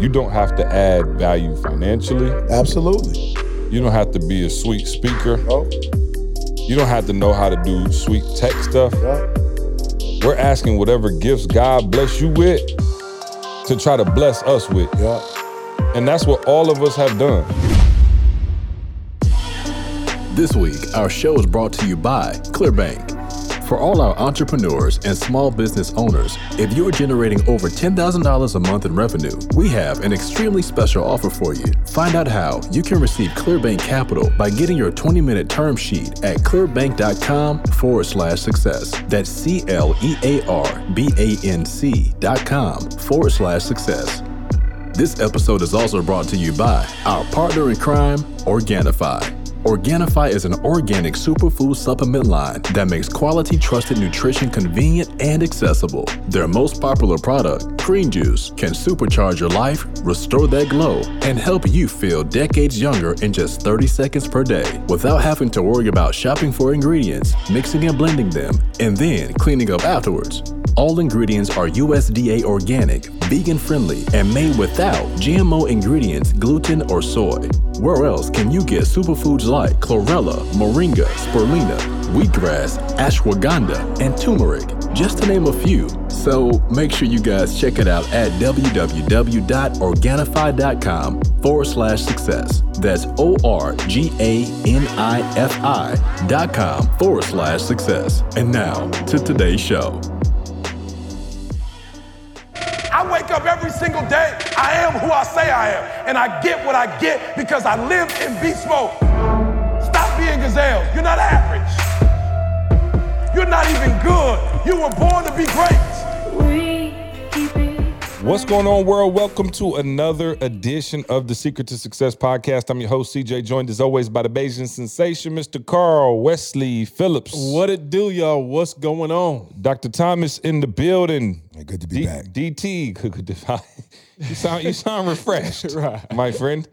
You don't have to add value financially. Absolutely. You don't have to be a sweet speaker. Oh, You don't have to know how to do sweet tech stuff. yeah. We're asking whatever gifts God bless you with to try to bless us with. Yeah. And that's what all of us have done. This week, our show is brought to you by Clearbanc. For all our entrepreneurs and small business owners, if you're generating over $10,000 a month in revenue, we have an extremely special offer for you. Find out how you can receive Clearbanc Capital by getting your 20 minute term sheet at clearbanc.com forward slash success. That's C L E A R B A N C dot com forward slash success. This episode is also brought to you by our partner in crime, Organifi. Organifi is an organic superfood supplement line that makes quality, trusted nutrition convenient and accessible. Their most popular product, Green Juice, can supercharge your life, restore that glow, and help you feel decades younger in just 30 seconds per day without having to worry about shopping for ingredients, mixing and blending them, and then cleaning up afterwards. All ingredients are USDA organic, vegan friendly, and made without GMO ingredients, gluten, or soy. Where else can you get superfoods like chlorella, moringa, spirulina, wheatgrass, ashwagandha, and turmeric, just to name a few? So make sure you guys check it out at www.organifi.com forward slash success. That's O R G A N I F I dot com forward slash success. And now to today's show. Single day. I am who I say I am. And I get what I get because I live in beast mode. Stop being gazelles. You're not average. You're not even good. You were born to be great. We keep it. What's going on, world? Welcome to another edition of the Secret to Success podcast. I'm your host, CJ, joined as always by the Bayesian sensation, Mr. Carl Wesley Phillips. What it do, y'all? What's going on? Dr. Thomas in the building. Good to be D- back. DT, you sound you sound refreshed, Right. my friend.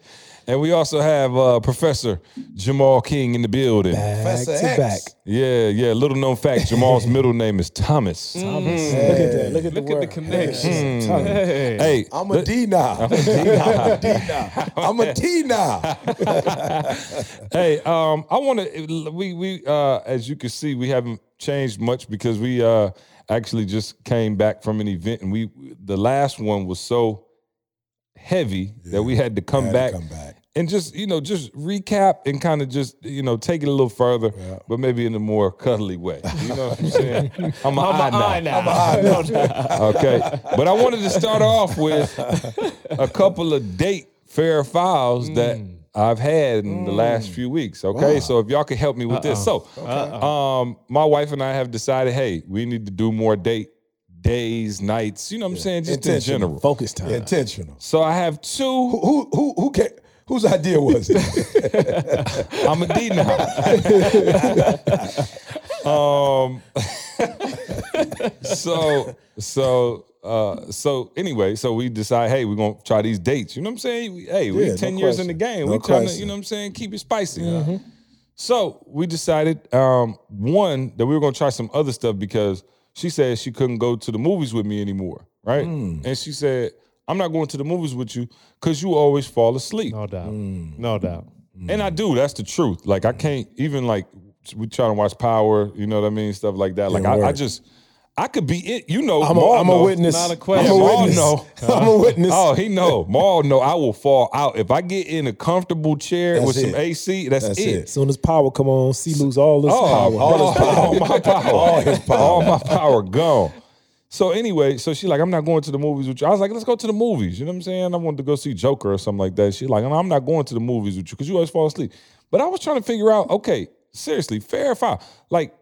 And we also have uh, Professor Jamal King in the building. Back Professor to X. back. Yeah, yeah. Little known fact: Jamal's middle name is Thomas. Look Look at that. Look at the at the word. connection. Thomas. Hey. Hey, I'm a D now. I'm a D now. I'm a T now. Hey, um, I want to. We we uh, as you can see, we haven't changed much because we uh actually just came back from an event, and we the last one was so heavy that we had to come Had to back. come back. And just you know, just recap and kind of just you know take it a little further, but maybe in a more cuddly way. You know what I'm saying? I'm an eye now. Okay, but I wanted to start off with a couple of date fair files that I've had in the last few weeks. Okay, so if y'all could help me with this, so um, my wife and I have decided, hey, we need to do more date days, nights. You know what I'm saying? Just in Intentional. general. Focus time. Intentional. So I have two. Who who who can, whose idea was it? I'm a D now. um. so so uh so anyway, so we decide, hey, we're gonna try these dates. You know what I'm saying? Hey, we Yeah, ten no years in the game. No we trying to, you know what I'm saying, keep it spicy. So we decided, um, one, that we were gonna try some other stuff because she said she couldn't go to the movies with me anymore, right? Hmm. And she said, I'm not going to the movies with you because you always fall asleep. No doubt. Mm. No doubt. And I do. That's the truth. Like I can't even like we trying to watch Power. You know what I mean? Stuff like that. Like I, I just I could be it. You know, I'm a, Maul I'm a witness. Not a I'm question. a Maul witness. know. I'm a witness. Oh, he know. Maul know. I will fall out if I get in a comfortable chair That's with some. AC. That's, That's it. it. soon as power come on, C lose all his Oh, power. all, his power. all my power. All his power. All my power gone. So anyway, so she like, I'm not going to the movies with you. I was like, let's go to the movies. You know what I'm saying? I wanted to go see Joker or something like that. She like, I'm not going to the movies with you because you always fall asleep. But I was trying to figure out, okay, seriously, fair or foul? Like,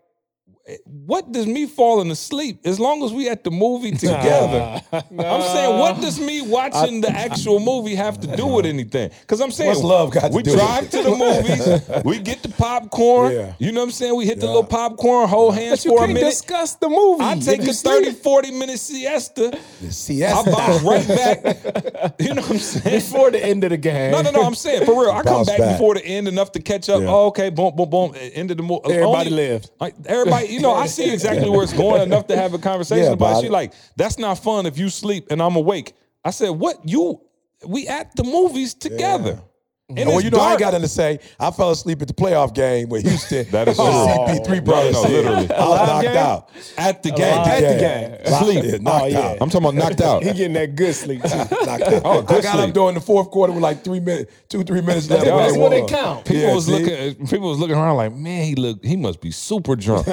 what does me falling asleep as long as we at the movie together? I'm saying, what does me watching the actual movie have to do with anything? Because I'm saying, What's love got to we do with drive to the movies, we get the popcorn. Yeah. You know what I'm saying? We hit the little popcorn, hold hands But you for a can't minute. discuss the movie. I take a 30, sleep- 40 minute siesta. See, I that's bounce right back. You know what I'm saying? before the end of the game. No, no, no. I'm saying for real. I come back, back. before the end enough to catch up. Yeah. Oh, okay, boom, boom, boom. End of the movie. Everybody lived. everybody, you know, I see exactly where it's going enough to have a conversation Yeah, about. it. She like, that's not fun if you sleep and I'm awake. I said, what you? we at the movies together. Mm-hmm. And well, you know, I ain't got nothing to say. I fell asleep at the playoff game with Houston. That is Oh, true. CP3 No, brothers. no, said. literally. I was knocked game? out. at the game. At the game. Sleep. Yeah, knocked Oh, yeah. out. I'm talking about knocked out. He getting that good sleep too. knocked out. Oh, good I got sleep. up during the fourth quarter with like three minutes, two, three minutes left. That's when what they they count. People Yeah, was see? looking. People was looking around like, man, he look. He must be super drunk.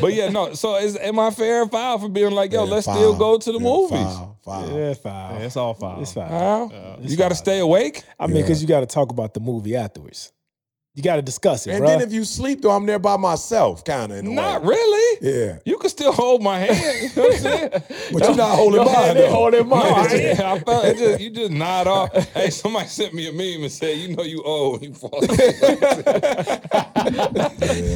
But yeah, no. So is am I fair or foul for being like, yo, Yeah, let's foul. still go to the Yeah, movies? foul, foul. Yeah, it's foul. Yeah, it's all foul. It's foul. Foul? you got to stay awake. I mean, because you got to talk about the movie afterwards. You got to discuss it, And bro. then if you sleep, though, I'm there by myself, kind of Not way. really. Yeah. You can still hold my hand. You know what I'm saying? But you're not holding mine, they though. holding No, mine. I, yeah, I felt it just, you just nod off. Hey, somebody sent me a meme and said, you know you old. You fall asleep.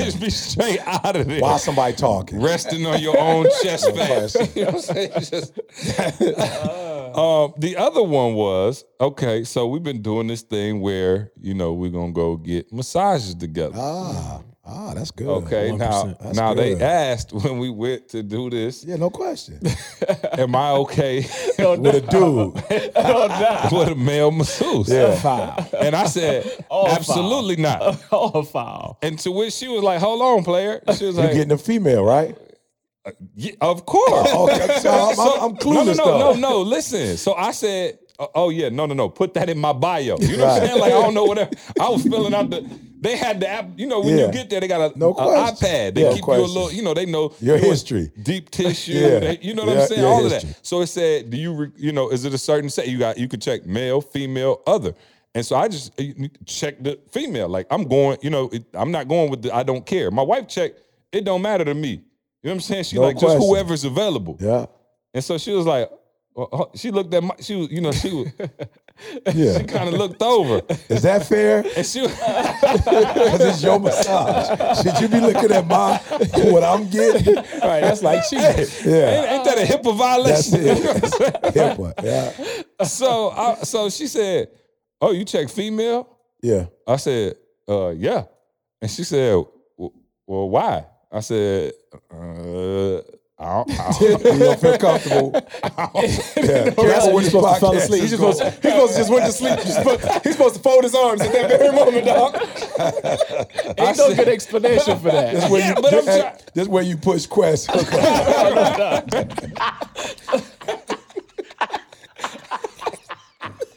Just be straight out of there. While somebody talking? resting on your own chest face. you know what I'm saying? Just- uh, um, the other one was okay. So we've been doing this thing where you know we're gonna go get massages together. Ah, ah, that's good. okay, now That's now they asked when we went to do this, Yeah, no question. am I okay With a dude. with a male masseuse? Yeah. foul. And I said, absolutely not. all foul. And to which she was like, hold on, player. She was You're like, getting a female, right? Yeah, of course. Okay, so I'm, I'm, I'm clueless no, no, no, no, no. Listen. So I said, oh, oh, yeah, no, no, no. Put that in my bio. You know what I'm saying? Like I don't know whatever. I was filling out the. They had the app. You know when Yeah. you get there, they got a, No a iPad. They Yeah, keep you a little. You know they know Your history. deep tissue. Yeah. they- you know what I'm saying? All of that. So it said, do you re, you know is it a certain set? You got you could check male, female, other. And so I just uh, checked the female. Like I'm going. You know it, I'm not going with the I don't care. My wife checked. It don't matter to me. You know what I'm saying? She No like question. just whoever's available. Yeah. And so she was like, well, uh, she looked at my, she was, you know, she was, Yeah. she kind of looked over, Is that fair? and she, was- Because it's your massage. Should you be looking at my what I'm getting? Right, that's like cheating. Yeah. ain't, ain't that a HIPAA That's violation? it. HIPAA. Yeah. so, I, so she said, "Oh, you check female?" Yeah. I said, "Uh, yeah," and she said, "Well, why?" I said, "Uh." I don't, I You don't, don't feel comfortable. yeah. That's Careful when you're supposed to fall asleep. He's He's supposed, he's supposed to just went to sleep. He's supposed, he's supposed to fold his arms at that very moment, dog. Ain't no good explanation for that. This where Yeah, you, but I'm this, try- this where you push Quest.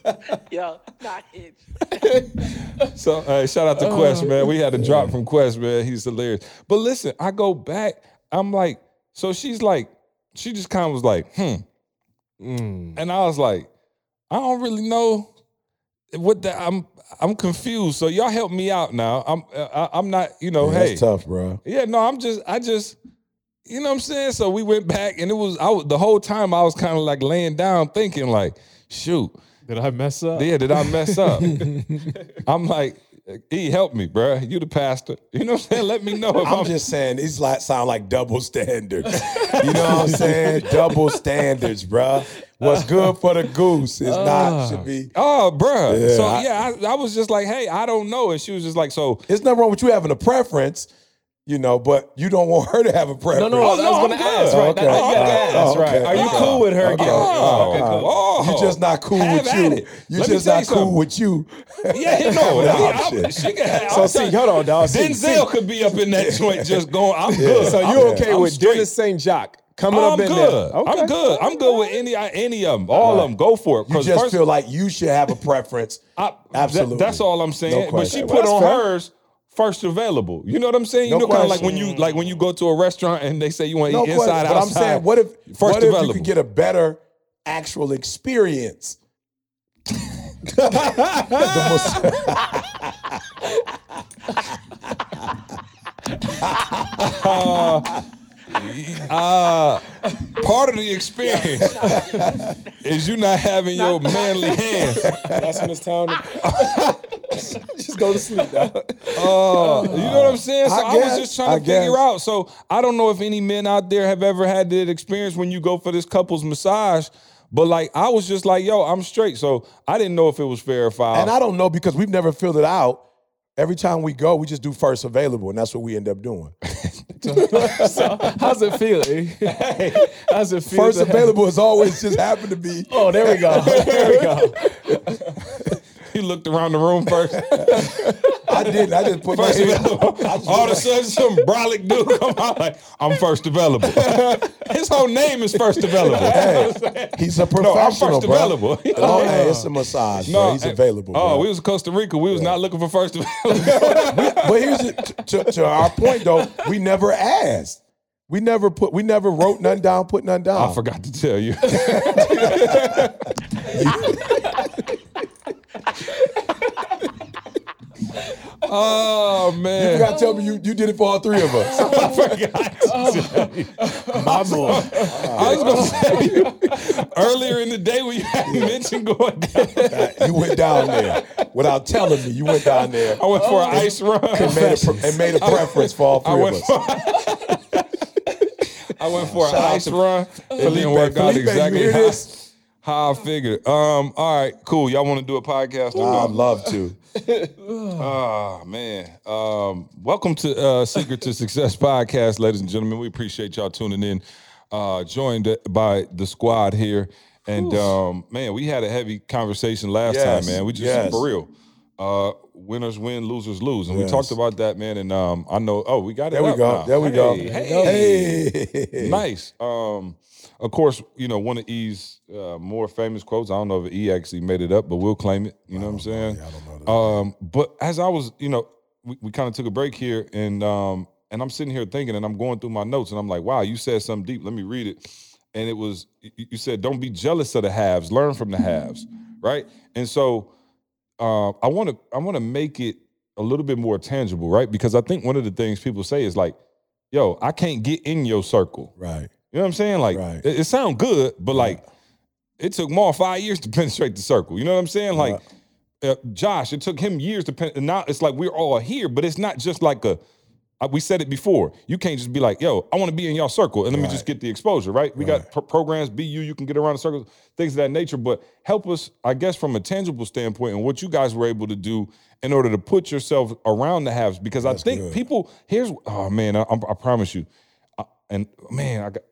Yo, not hitch. So uh, shout out to Quest, man. We had a drop from Quest, man. He's hilarious. But listen, I go back. I'm like, so she's like, she just kind of was like, hmm. And I was like, I don't really know what that. I'm I'm confused. So y'all help me out now. I'm uh, I, I'm not, you know, hey, That's tough, bro. yeah, no, I'm just, I just, you know what I'm saying? So we went back and it was, I was, the whole time I was kind of like laying down thinking like, shoot, Did I mess up? yeah, did I mess up? I'm like, E, help me, bruh. You the pastor. You know what I'm saying? Let me know if I'm, I'm just saying these like sound like double standards. you know what I'm saying? double standards, bruh. What's good for the goose is not ah. should be. Oh, bruh. Yeah, so I- yeah, I, I was just like, hey, I don't know. And she was just like, so it's nothing wrong with you having a preference, you know, but you don't want her to have a preference. No, no, Oh, I no, was going I'm to good. ask. Right, Okay. that, that you got to Oh, ask. Right. Oh, okay. Are you oh, cool with her Okay. getting? Oh, okay, cool. oh. You just not cool Have with you. it. You Let just tell not you cool something. with you. Yeah, he know. Having an Yeah, option. I'm- she can have, So I'm see, telling- hold on, dog. See, Denzel see. could be up in that joint just going, I'm good. So I'm- you okay I'm with straight. Dennis St. Jacques coming Oh, up I'm in good. there? Okay. I'm good. I'm good with any any of them. All of them. Go for it. You 'Cause just first- feel like you should have a preference. I- Absolutely. that- that's all I'm saying. No but she put Well, on fair. hers first available. You know what I'm saying? You No know, kind of like when you like when you go to a restaurant and they say you want to No eat question. inside But outside. I'm saying, what if first what if you could get a better actual experience? Most- uh, part of the experience is you not having your manly hands. That's when it's time to just go to sleep, dog. Uh, you know what I'm saying? So I I, was just trying I to figure guess. out. So I don't know if any men out there have ever had that experience when you go for this couple's massage. But like I was just like, yo, I'm straight. So I didn't know if it was fair or foul. and I don't know because we've never filled it out. Every time we go, we just do first available, and that's what we end up doing. so, how's it feel? eh? how's it feel? First available has always just happened to be. Oh, there we go. There we go. He looked around the room first. I didn't. I just put my First available. All of a sudden, some brolic dude come out like, I'm first available. His whole name is first available. Hey, he's a professional. No, I'm first bro. available. Oh, hey, it's a massage. bro. he's eh, available. Oh, bro. we was in Costa Rica. We was not looking for first available. but here's the, to, to our point though, we never asked. We never put. We never wrote nothing down. Put nothing down. I forgot to tell you. Oh man! You man. forgot to tell me you, you did it for all three of us. My boy. I was gonna tell you earlier in the day when you had mentioned going down. you went down there without telling me. You went down there I went for an ice run. and made, a, and made a preference for all I three of us. for, I went for an Shout out ice to run. It didn't work out Felipe, you exactly hear how, this? how I figured. Um, all right, cool. Y'all want to do a podcast? I'd love to. Oh man. Um, welcome to uh Secret to Success podcast, ladies and gentlemen. We appreciate y'all tuning in. Uh joined by the squad here. And um, man, we had a heavy conversation last Yes, time, man. We just yes. for real. Uh winners win, losers lose. And we talked about that, man. And um I know oh, we got it. There we go. now. There we go. Hey, hey. Hey. Nice. Um, of course, you know, one of E's uh, more famous quotes. I don't know if E actually made it up, but we'll claim it. You know what I'm saying? yeah, I don't know. Um, but as I was, you know, we, we kind of took a break here and um, and I'm sitting here thinking and I'm going through my notes and I'm like, wow, you said something deep. Let me read it. And it was you, said, don't be jealous of the halves, learn from the halves, right? And so uh, I want to I want to make it a little bit more tangible, right? Because I think one of the things people say is like, yo, I can't get in your circle. Right. You know what I'm saying? Like Right. it, it sounds good, but like it took more five years to penetrate the circle. You know what I'm saying? Like uh, Josh, it took him years to pen. Now it's like we're all here, but it's not just like a. uh, We said it before. You can't just be like, "Yo, I want to be in y'all circle," and let me just get the exposure, right? We got pro- programs, BU, you can get around the circles, things of that nature. But help us, I guess, from a tangible standpoint, and what you guys were able to do in order to put yourself around the halves, because I think good. people here's. Oh man, I, I promise you, I, and man, I got.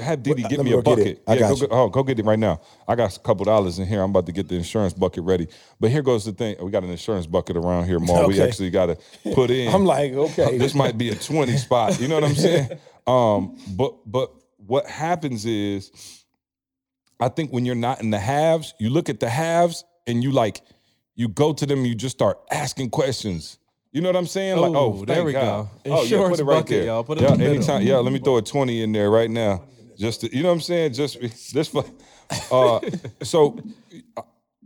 Have Diddy get me me a bucket. it. I got go you. oh, go get it right now. I got a couple dollars in here. I'm about to get the insurance bucket ready. But here goes the thing. We got an insurance bucket around here, Maul. We actually got to put in. I'm like, okay. this might be a 20 spot. You know what I'm saying? Um, but but what happens is, I think when you're not in the halves, you look at the halves and you like, you go to them, you just start asking questions. You know what I'm saying? like, Oh, there we God. go. Oh, yeah, Insurance put it right bucket, there. y'all. Put it yeah, in the middle. anytime. Yeah, let me throw a 20 in there right now. Just to, you know what I'm saying? Just this for uh so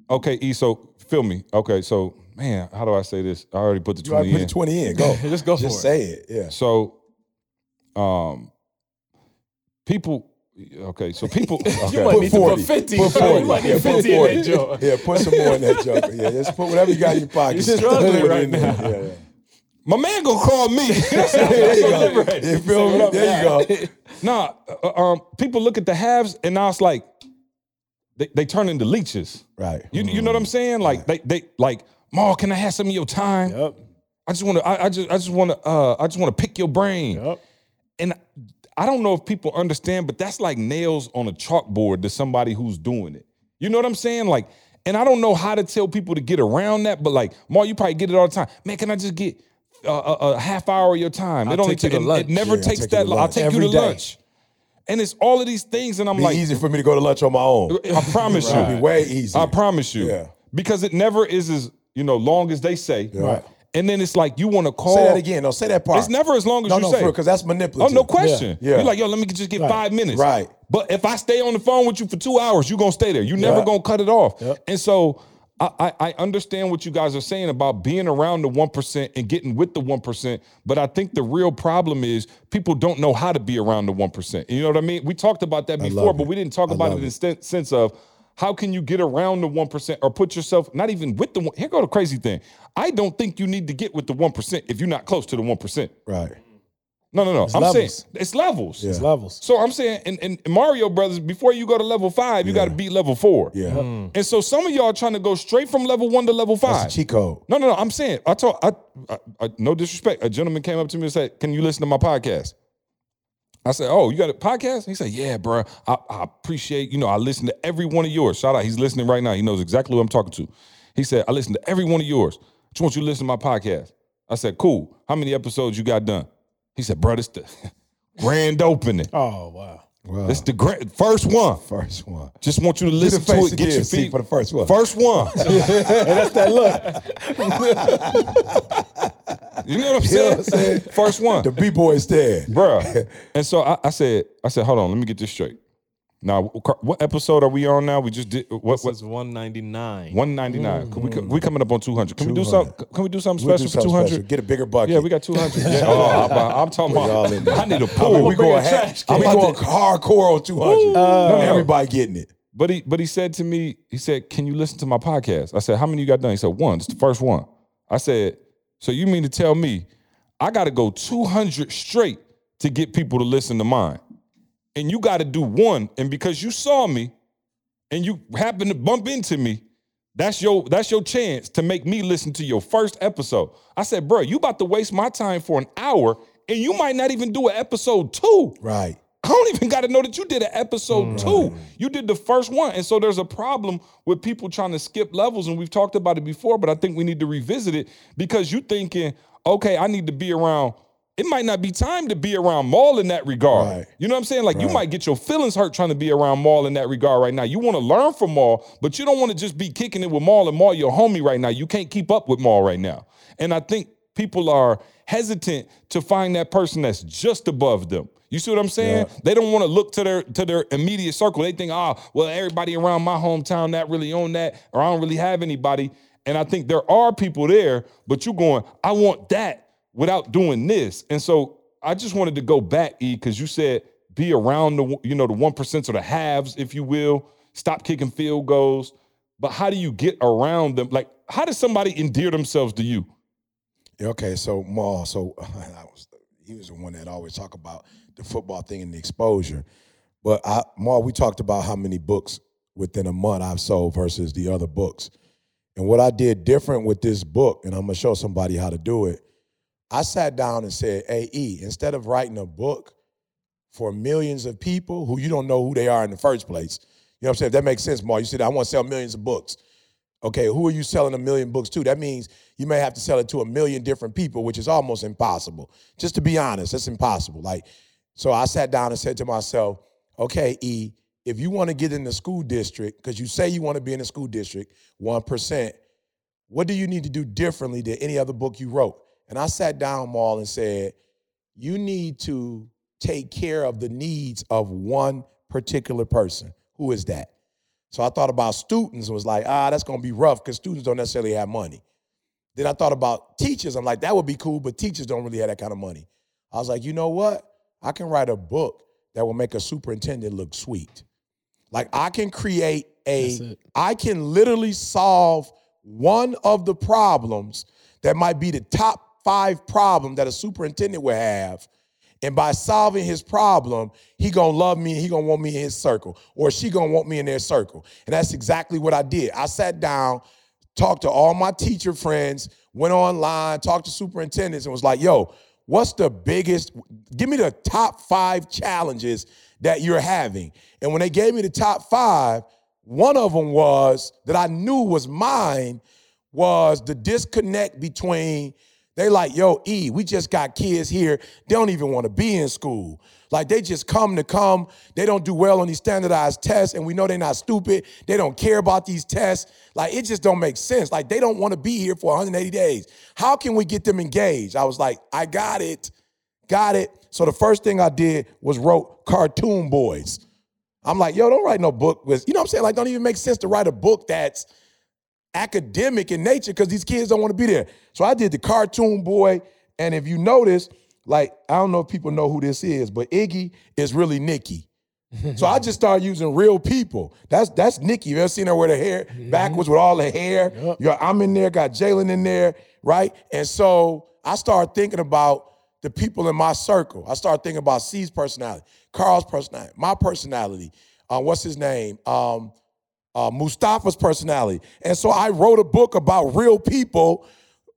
okay, E, so feel me. Okay, so man, how do I say this? I already put the You 20 put in. the 20 in. Go. Just go for Just say it. Yeah. So, um, people. Okay, so people. You might Put need 40. to put 50. Put 40. You might Yeah, need put 50 in 40. that joint. Yeah, put some more in that joker. Yeah, just put whatever you got in your pocket. Just struggling right now. Yeah, yeah. My man gonna call me. There you go. You feel me? There you go. nah, uh, um, people look at the halves and now it's like they, they turn into leeches. Right. You, you know what I'm saying? Like they they like, Ma, can I have some of your time? Yep. I just want to. I, I just. I just want to. Uh, I just want to pick your brain. Yep. And I don't know if people understand, but that's like nails on a chalkboard to somebody who's doing it. You know what I'm saying? Like, and I don't know how to tell people to get around that, but like, Ma, you probably get it all the time. Man, can I just get uh, a, a half hour of your time? I'll it only take you ta- to it- lunch. It never Yeah, takes that long. I'll lunch. take you to day. lunch. And it's all of these things, and I'm Be like, easy for me to go to lunch on my own. I promise you. It'll be way easier. I promise you. Yeah. Because it never is as you know long as they say. Right. And then it's like you want to call. Say that again. No, say that part. It's never as long as no, you no, say. because that's manipulative. Oh, manipulative. no question. Yeah. You're like, yo, let me just get five minutes. Right. But if I stay on the phone with you for two hours, you're gonna stay there. You're never gonna cut it off. And so I, I, understand what you guys are saying about being around the one percent and getting with the one percent. But I think the real problem is people don't know how to be around the one percent. You know what I mean? We talked about that before, but we didn't talk I about it in the sense of how can you get around the one percent or put yourself not even with the one. Here go the crazy thing. I don't think you need to get with the one percent if you're not close to the one percent. Right. No, no, no. I'm levels. saying it's levels. It's levels. So I'm saying in, in Mario Brothers, before you go to level five, you got to beat level four. Yeah. Mm. And so some of y'all trying to go straight from level one to level five. That's a cheat code. No, no, no. I'm saying I told I, I, I no disrespect. A gentleman came up to me and said, "Can you listen to my podcast?" I said, "Oh, you got a podcast?" He said, "Yeah, bro. I, I appreciate. You know, I listen to every one of yours. Shout out. He's listening right now. He knows exactly who I'm talking to. He said, I listen to every one of yours. I just want you to listen to my podcast." I said, "Cool. How many episodes you got done?" He said, "Bro, this the grand opening. Oh wow. Wow. This the grand first one. First one. Just want you to listen to face it. Get again, your see, feet for the first one. First one. That's that look. You know what I'm You know saying? what I'm saying? First one. The B boys there. Bruh. And so I, I said, I said, hold on, let me get this straight. Now, what episode are we on now? We just did what? This what is 199. one ninety nine. We we coming up on two hundred. Can we do 200. something? Can we do something We'll special do for two something special. hundred? Get a bigger bucket. Yeah, we got two hundred. Yeah. Oh, I'm, I'm talking y'all in about. there. I need a I mean, pool. we going, ha- we going hardcore on 200. Everybody getting it. But he but he said to me, he said, Can you listen to my podcast? I said, How many you got done? He said, One. It's the first one. I said, So you mean to tell me I gotta go 200 straight to get people to listen to mine? And you gotta do one. And because you saw me and you happened to bump into me, that's your that's your chance to make me listen to your first episode. I said, bro, you about to waste my time for an hour, and you might not even do an episode two. Right. I don't even got to know that you did an episode mm. two. You did the first one. And so there's a problem with people trying to skip levels. And we've talked about it before, but I think we need to revisit it because you thinking, okay, I need to be around. It might not be time to be around Maul in that regard. Right. You know what I'm saying? Like you might get your feelings hurt trying to be around Maul in that regard right now. You want to learn from Maul, but you don't want to just be kicking it with Maul and Maul your homie right now. You can't keep up with Maul right now. And I think people are hesitant to find that person that's just above them. You see what I'm saying? They don't want to look to their to their immediate circle. They think, oh, well, everybody around my hometown not really own that, or I don't really have anybody. And I think there are people there, but you're going, I want that without doing this. And so I just wanted to go back, E, because you said be around the you know the one percent or the halves, if you will. Stop kicking field goals. But how do you get around them? Like, how does somebody endear themselves to you? Okay, so Maul, so was, he was the one that always talk about the football thing and the exposure. But I, Maul, we talked about how many books within a month I've sold versus the other books. And what I did different with this book, and I'm gonna show somebody how to do it. I sat down and said, "Hey, E, instead of writing a book for millions of people who you don't know who they are in the first place, you know what I'm saying? If that makes sense, Maul. You said I want to sell millions of books. Okay, who are you selling a million books to? That means you may have to sell it to a million different people, which is almost impossible. Just to be honest, it's impossible. Like, so I sat down and said to myself, okay, E, if you want to get in the school district, because you say you want to be in the school district, 1%, what do you need to do differently than any other book you wrote? And I sat down, Maul, and said, you need to take care of the needs of one particular person. Who is that? So I thought about students and was like, ah, that's gonna be rough because students don't necessarily have money. Then I thought about teachers. I'm like, that would be cool, but teachers don't really have that kind of money. I was like, you know what? I can write a book that will make a superintendent look sweet. Like I can create a, I can literally solve one of the problems that might be the top five problem that a superintendent would have. And by solving his problem, he gonna love me and he gonna want me in his circle, or she gonna want me in their circle. And that's exactly what I did. I sat down, talked to all my teacher friends, went online, talked to superintendents, and was like, yo, what's the biggest? Give me the top five challenges that you're having. And when they gave me the top five, one of them was that I knew was mine was the disconnect between they like, yo, E, we just got kids here. They don't even want to be in school. Like they just come to come. They don't do well on these standardized tests, and we know they're not stupid. They don't care about these tests. Like it just don't make sense. Like they don't want to be here for 180 days. How can we get them engaged? I was like, I got it, got it. So the first thing I did was wrote cartoon boys. I'm like, yo, don't write no book with, you know what I'm saying? Like, don't even make sense to write a book that's academic in nature because these kids don't want to be there. So I did the cartoon boy. And if you notice, like, I don't know if people know who this is, but Iggy is really Nikki. so I just started using real people. That's that's Nikki. You ever seen her with her hair backwards with all the hair? Yeah, I'm in there, got Jalen in there, right? And so I started thinking about the people in my circle. I started thinking about C's personality, Carl's personality, my personality. Uh, what's his name? Um, uh, Mustafa's personality. And so I wrote a book about real people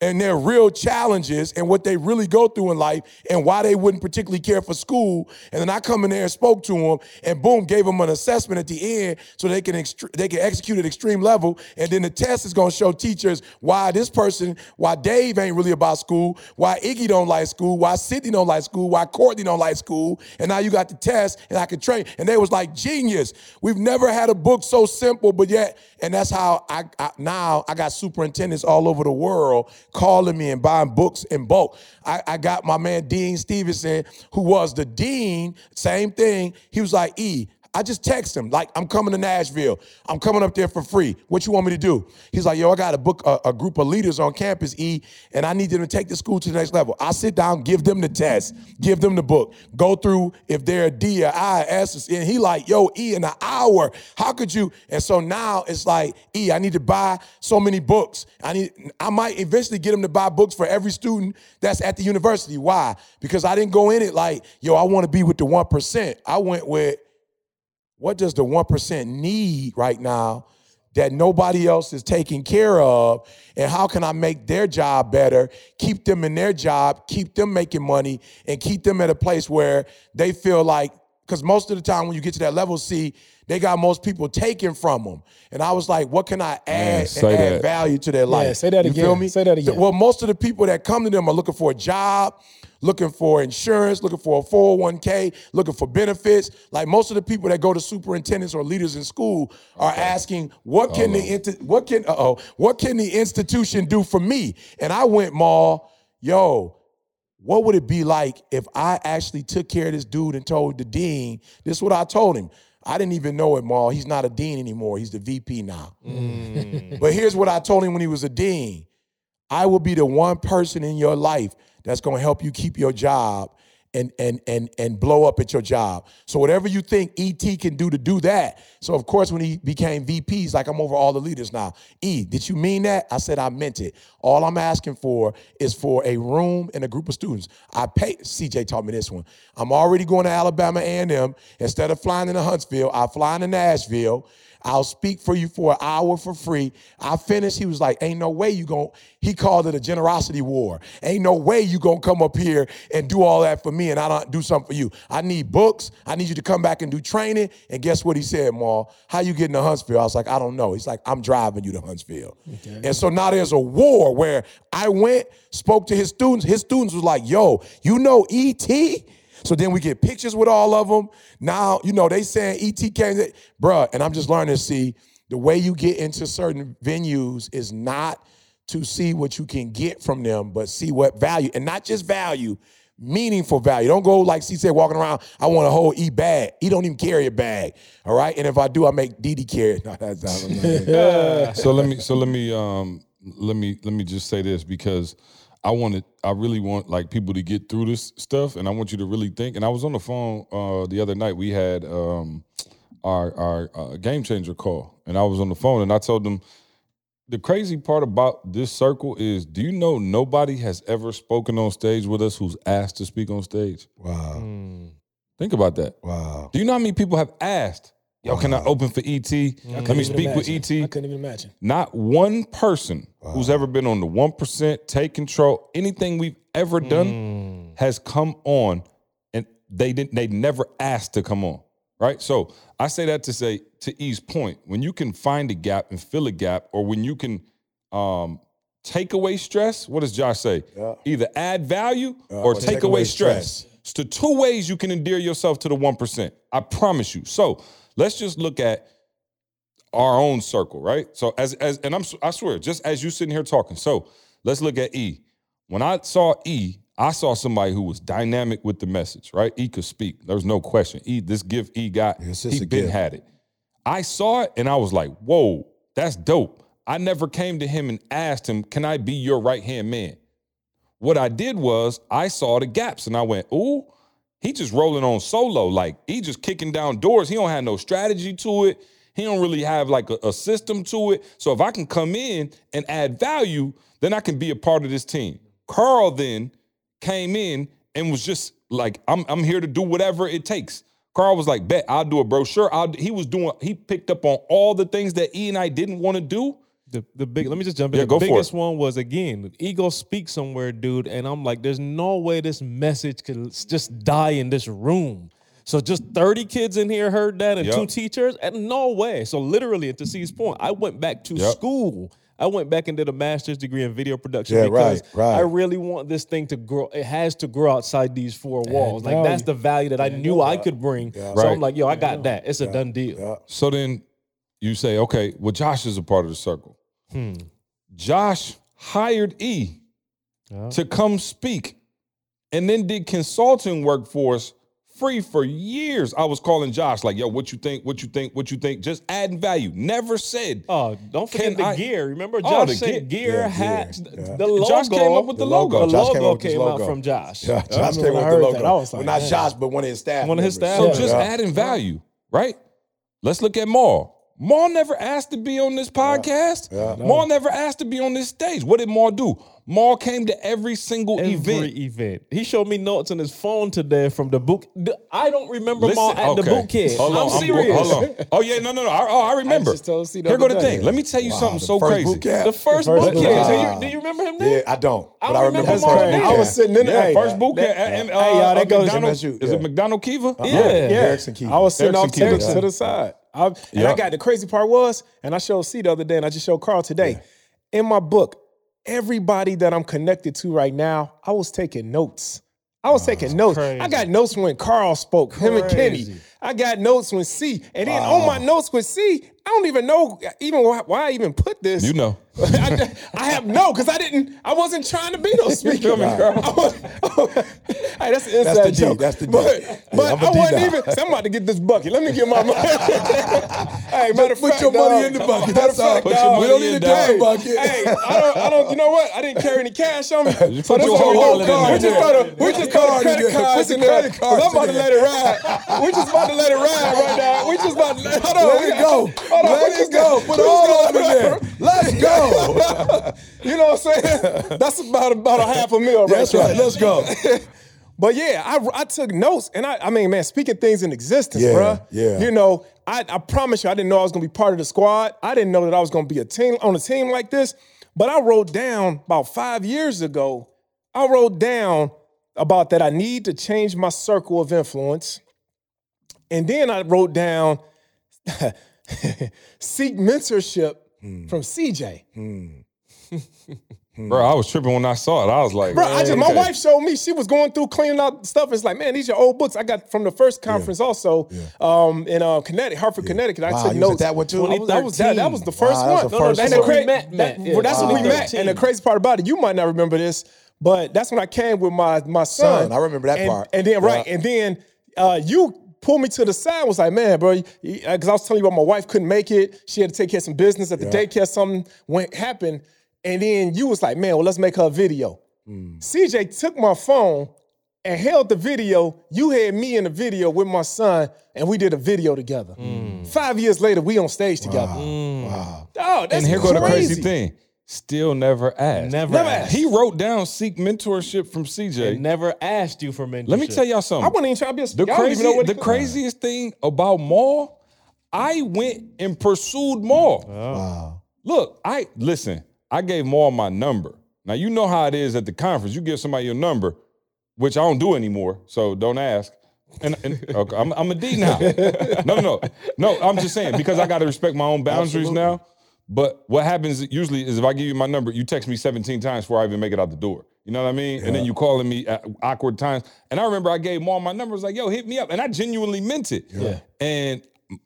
and their real challenges and what they really go through in life and why they wouldn't particularly care for school. And then I come in there and spoke to them and boom, gave them an assessment at the end so they can ext- they can execute at extreme level. And then the test is gonna show teachers why this person, why Dave ain't really about school, why Iggy don't like school, why Sydney don't like school, why Courtney don't like school. And now you got the test and I can train. And they was like genius. We've never had a book so simple, but yet, and that's how I, I now I got superintendents all over the world calling me and buying books in bulk. I, I got my man Dean Stevenson, who was the dean, same thing. He was like, E, I just text him, like, I'm coming to Nashville. I'm coming up there for free. What you want me to do? He's like, yo, I got to book, a, a, group of leaders on campus, E, and I need them to take the school to the next level. I sit down, give them the test, give them the book, go through if they're a D or I, S, and he like, yo, E, in an hour, how could you? And so now it's like, E, I need to buy so many books. I need, I might eventually get him to buy books for every student that's at the university. Why? Because I didn't go in it like, yo, I want to be with the 1%. I went with, what does the 1% need right now that nobody else is taking care of? And how can I make their job better, keep them in their job, keep them making money, and keep them at a place where they feel like, because most of the time when you get to that level C, they got most people taken from them. And I was like, what can I add and add that. value to their life? Yeah, say that you again. feel me? Say that again. Well, most of the people that come to them are looking for a job, looking for insurance, looking for a 401k, looking for benefits. Like most of the people that go to superintendents or leaders in school are okay. asking, what can uh-oh. the what can oh what can the institution do for me? And I went, Mal, yo, what would it be like if I actually took care of this dude and told the dean, this is what I told him. I didn't even know it, Mal. He's not a dean anymore. He's the VP now. Mm. but here's what I told him when he was a dean. I will be the one person in your life that's going to help you keep your job and and and and blow up at your job. So whatever you think ET can do to do that. So of course when he became VP, he's like I'm over all the leaders now. E, did you mean that? I said I meant it. All I'm asking for is for a room and a group of students. I pay. CJ taught me this one. I'm already going to Alabama A&M. Instead of flying into Huntsville, I fly into Nashville. I'll speak for you for an hour for free. I finished. He was like, Ain't no way you going he called it a generosity war. Ain't no way you gonna come up here and do all that for me and I don't do something for you. I need books. I need you to come back and do training. And guess what he said, Mal? How you getting to Huntsville? I was like, I don't know. He's like, I'm driving you to Huntsville. Okay. And so now there's a war where I went, spoke to his students. His students was like, yo, you know E.T.? So then we get pictures with all of them. Now, you know, they saying ET came, bruh, and I'm just learning to see the way you get into certain venues is not to see what you can get from them, but see what value, and not just value, meaningful value. Don't go like C said, walking around, I want a whole E bag. He don't even carry a bag. All right. And if I do, I make Didi carry it. No, that's not So let me so let me um let me let me just say this because I wanted, I really want like people to get through this stuff, and I want you to really think. And I was on the phone uh, the other night. We had um, our our uh, game changer call, and I was on the phone, and I told them the crazy part about this circle is, do you know nobody has ever spoken on stage with us who's asked to speak on stage? Wow. Mm. Think about that. Wow. Do you know how many people have asked? Yo, can I open for ET? Let me speak imagine. with ET. I couldn't even imagine. Not one person wow. who's ever been on the 1%, take control, anything we've ever done mm. has come on and they didn't they never asked to come on. Right? So I say that to say to E's point, when you can find a gap and fill a gap, or when you can um, take away stress, what does Josh say? Yeah. Either add value or, or take, take, away, away stress. stress. It's the two ways you can endear yourself to the 1%. I promise you. So let's just look at our own circle, right? So as as and I'm I swear, just as you sitting here talking. So let's look at E. When I saw E, I saw somebody who was dynamic with the message, right? E could speak. There's no question. E, this gift E got, he been gift. had it. I saw it and I was like, whoa, that's dope. I never came to him and asked him, can I be your right hand man? What I did was I saw the gaps and I went, ooh, he just rolling on solo. Like he just kicking down doors. He don't have no strategy to it. He don't really have like a, a, system to it. So if I can come in and add value, then I can be a part of this team. Carl then came in and was just like, I'm I'm here to do whatever it takes. Carl was like, bet I'll do a brochure. I'll, he was doing, he picked up on all the things that E and I didn't want to do. The, the big let me just jump in. Yeah, the go for biggest it. one was again, ego speak somewhere, dude. And I'm like, there's no way this message could just die in this room. So just 30 kids in here heard that and Yep. two teachers, and no way. So literally, and to C's point, I went back to Yep. school. I went back and did a master's degree in video production Yeah, because right, right. I really want this thing to grow. It has to grow outside these four walls. Like that's the value that I knew I could bring. So Right. I'm like, yo, I got that. It's a done deal. So then you say, okay, well, Josh is a part of the circle. Hmm. Josh hired E to come speak and then did consulting work for us free for years. I was calling Josh, like, yo, what you think? What you think? What you think? Just adding value. Never said. Oh, don't forget the I- gear. Remember, Oh, Josh the said gear. gear, Yeah, hats. The, Yeah. the logo. Josh came up with the logo. The Josh logo came up with out from Josh. Yeah, Josh came up with heard the that. logo. I was like, well, not man. Josh, but one of his staff. One of his members. staff So just adding value, right? Let's look at Maul. Maul never asked to be on this podcast. Maul never asked to be on this stage. What did Maul do? Maul came to every single event. Every event. event. He showed me notes on his phone today from the book. I don't remember Listen, Maul at the okay. boot kid. Hold on, I'm I'm- serious. hold on. Oh yeah, no, no, no. I, oh, I remember. just told Here go the day. thing. Let me tell you Wow, something so crazy. boot camp. The first, first boot boot kid. camp. Do you, do you remember him then? Yeah, I don't. I But I remember remember Maul first then. I was sitting in Yeah, there. first boot camp. that- and, hey, uh, y'all, that goes- McDonald- MSU, Is it yeah. McDonel Kiva? Yeah. Yeah, I was sitting off Erickson Kiva. Texas to the side. I, and Yeah. I got the crazy part was, and I showed C the other day, and I just showed Carl today. In my book, everybody that I'm connected to right now, I was taking notes. I was taking notes. I got notes when Carl spoke, him and Kenny. I got notes when C. And then on my notes with C, I don't even know even why, why I even put this. You know. I, I have no, because I didn't, I wasn't trying to be no speaker. I was- hey, that's an inside That's the D, joke. that's the D. But, Yeah, but a I wasn't even, so I'm about to get this bucket. Let me get my money. hey, matter of Put fact, your money in the bucket. That's all. fact, Put your money we don't in need to the hey, bucket. Hey, I don't, I don't, you know what? I didn't carry any cash on me. So put that's your whole we wallet in there. We just throw the, we just card in credit card. cards Put the credit cards I'm about to let it ride. We just about to let it ride right now. We just about to let, hold on. Let it go. Let it go. Put it all just over got- there. Let's go. You know what I'm saying? That's about about a half a meal, right That's right. Let's go. But yeah, I, I took notes, and I, I mean, man, speaking things in existence, Yeah, bruh. yeah. You know, I, I promise you, I didn't know I was gonna be part of the squad. I didn't know that I was gonna be a team on a team like this. But I wrote down about five years ago. I wrote down about that I need to change my circle of influence, and then I wrote down seek mentorship Hmm. from CJ. Bro, I was tripping when I saw it. I was like, Bro, I just my okay. wife showed me she was going through cleaning out stuff. It's like, man, these are old books I got from the first conference also um, in uh, Connecticut, Hartford, Connecticut. I Wow, took notes. that one too? I was- that was that, that was the first Wow, that was one. the first and the one. cra- We met, that- well, that's yeah. when we met. And the crazy part about it, you might not remember this, but that's when I came with my my son. Son, I remember that and, part. And then right, and then uh, you pulled me to the side. and Was like, man, bro, because I was telling you about my wife couldn't make it. She had to take care of some business at the daycare. Something went happened, and then you was like, man, well, let's make her a video. Hmm. CJ took my phone and held the video. You had me in the video with my son, and we did a video together. Five years later, we on stage together. Wow. Oh, that's And here go the crazy. crazy thing. Still never asked. Never, Never asked. asked. He wrote down seek mentorship from CJ. never asked you for mentorship. Let me tell y'all something. I wasn't even trying to be a The speaker. I don't crazy, know what the craziest thing about Maul, I went and pursued Maul. Oh. Wow. Look, I listen. I gave Maul my number. Now you know how it is at the conference. You give somebody your number, which I don't do anymore. So don't ask. And, and okay, I'm, I'm a D now. No, no, no, no. I'm just saying because I got to respect my own boundaries now. But what happens usually is if I give you my number, you text me 17 times before I even make it out the door. You know what I mean? And then you calling me at awkward times. And I remember I gave Maul my number. I was like, yo, hit me up. And I genuinely meant it. Yeah. And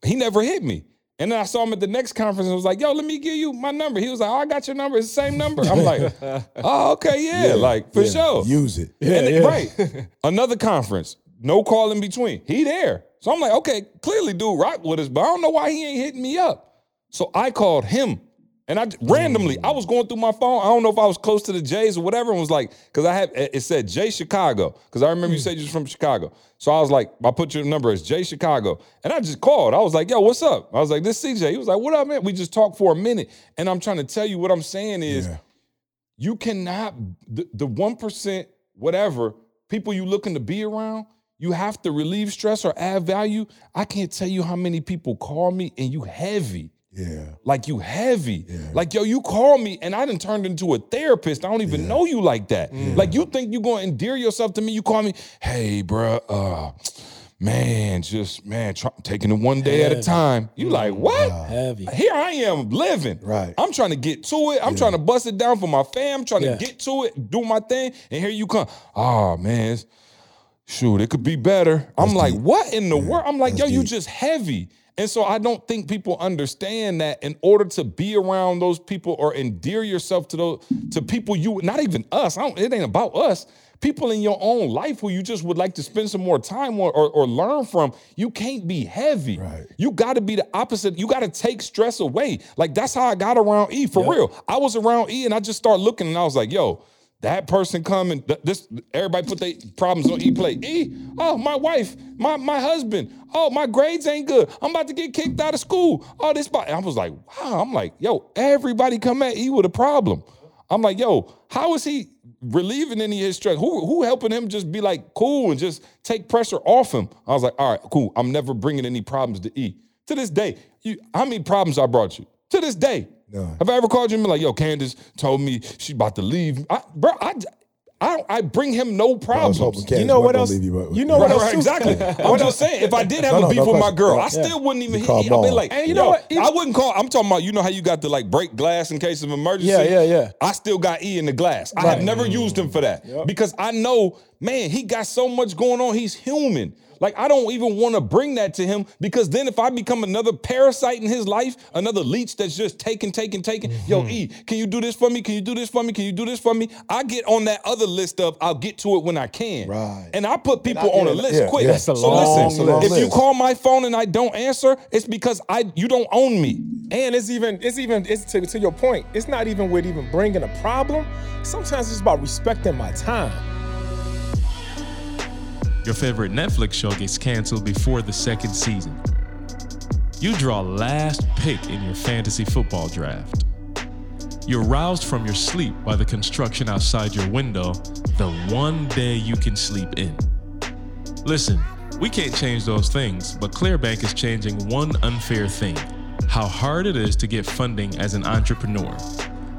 he never hit me. And then I saw him at the next conference and was like, yo, let me give you my number. He was like, oh, I got your number. It's the same number. I'm like, oh, okay, yeah, like for Yeah. sure. Use it. And then- Right. Another conference, no call in between. He there. So I'm like, okay, clearly dude rock with us, but I don't know why he ain't hitting me up. So I called him. And I randomly, I was mm. going through my phone. I don't know if I was close to the Jays or whatever, and was like, because I had it said Jay Chicago. Because I remember you mm. said you was from Chicago. So I was like, I put your number as Jay Chicago. And I just called. I was like, yo, what's up? I was like, this CJ. He was like, what up, man? We just talked for a minute. And I'm trying to tell you what I'm saying is Yeah. you cannot the, the 1% whatever people you looking to be around, you have to relieve stress or add value. I can't tell you how many people call me and you heavy. Yeah. Like you heavy. Like, yo, you call me and I done turned into a therapist. I don't even know you like that. Like you think you're gonna endear yourself to me. You call me, hey, bruh, uh, man, just man, try, taking it one day at a time. You like, what? Heavy. Here I am living. Right. I'm trying to get to it. I'm trying to bust it down for my fam. I'm trying Yeah. to get to it, do my thing. And here you come. Oh man, it's- shoot, it could be better. I'm like, what in the world? I'm like, yo, That's you just heavy. And so I don't think people understand that in order to be around those people or endear yourself to those to people you not even us. I don't, it ain't about us. People in your own life who you just would like to spend some more time or, or, or learn from, you can't be heavy. Right. You got to be the opposite. You got to take stress away. Like that's how I got around E for real. I was around E and I just started looking and I was like, yo, that person come and th- this everybody put their problems on E plate. E, oh my wife, my my husband. Oh my grades ain't good. I'm about to get kicked out of school. Oh this, I was like, wow. I'm like, yo, everybody come at E with a problem. I'm like, yo, how is he relieving any of his stress? Who who helping him just be like cool and just take pressure off him? I was like, all right, cool. I'm never bringing any problems to E. To this day, you, how many problems I brought you? To this day, None. have I ever called you and been like, yo, Candace told me she about to leave? I, bro, I, I, I bring him no I was problems. hoping Candace You know what else? leave you, but- You know Right, what else? right, exactly. I'm just saying, if I did have No, a beef no with my question. girl, I Yeah. still wouldn't even You hit. call I'd be like, And you yo, know what? I wouldn't call. I'm talking about, you know how you got to like break glass in case of emergency. Yeah, yeah, yeah. I still got E in the glass. I have Right. never used him for that because I know, man, he got so much going on. He's human. Like I don't even want to bring that to him because then if I become another parasite in his life, another leech that's just taking, taking, taking. Yo, E, can you do this for me? Can you do this for me? Can you do this for me? I get on that other list of I'll get to it when I can. Right. And I put people I- on a list yeah, quick. yeah. That's a so long listen, list. if you call my phone and I don't answer, it's because I you don't own me. And it's even, it's even, it's to, to your point. It's not even with even bringing a problem. Sometimes it's about respecting my time. Your favorite Netflix show gets canceled before the second season. You draw last pick in your fantasy football draft. You're roused from your sleep by the construction outside your window, the one day you can sleep in. Listen, we can't change those things, but Clearbanc is changing one unfair thing how hard it is to get funding as an entrepreneur.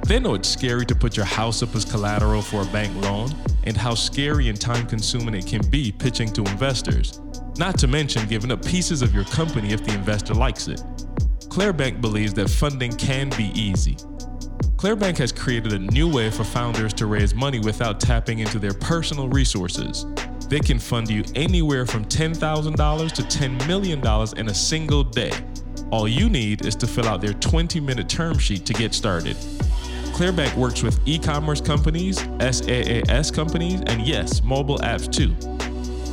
They know it's scary to put your house up as collateral for a bank loan, and how scary and time consuming it can be pitching to investors, not to mention giving up pieces of your company if the investor likes it. Clearbanc believes that funding can be easy. Clearbanc has created a new way for founders to raise money without tapping into their personal resources. They can fund you anywhere from $10,000 to $10 million in a single day. All you need is to fill out their 20 minute term sheet to get started. Clearbanc works with e commerce companies, SaaS companies, and yes, mobile apps too.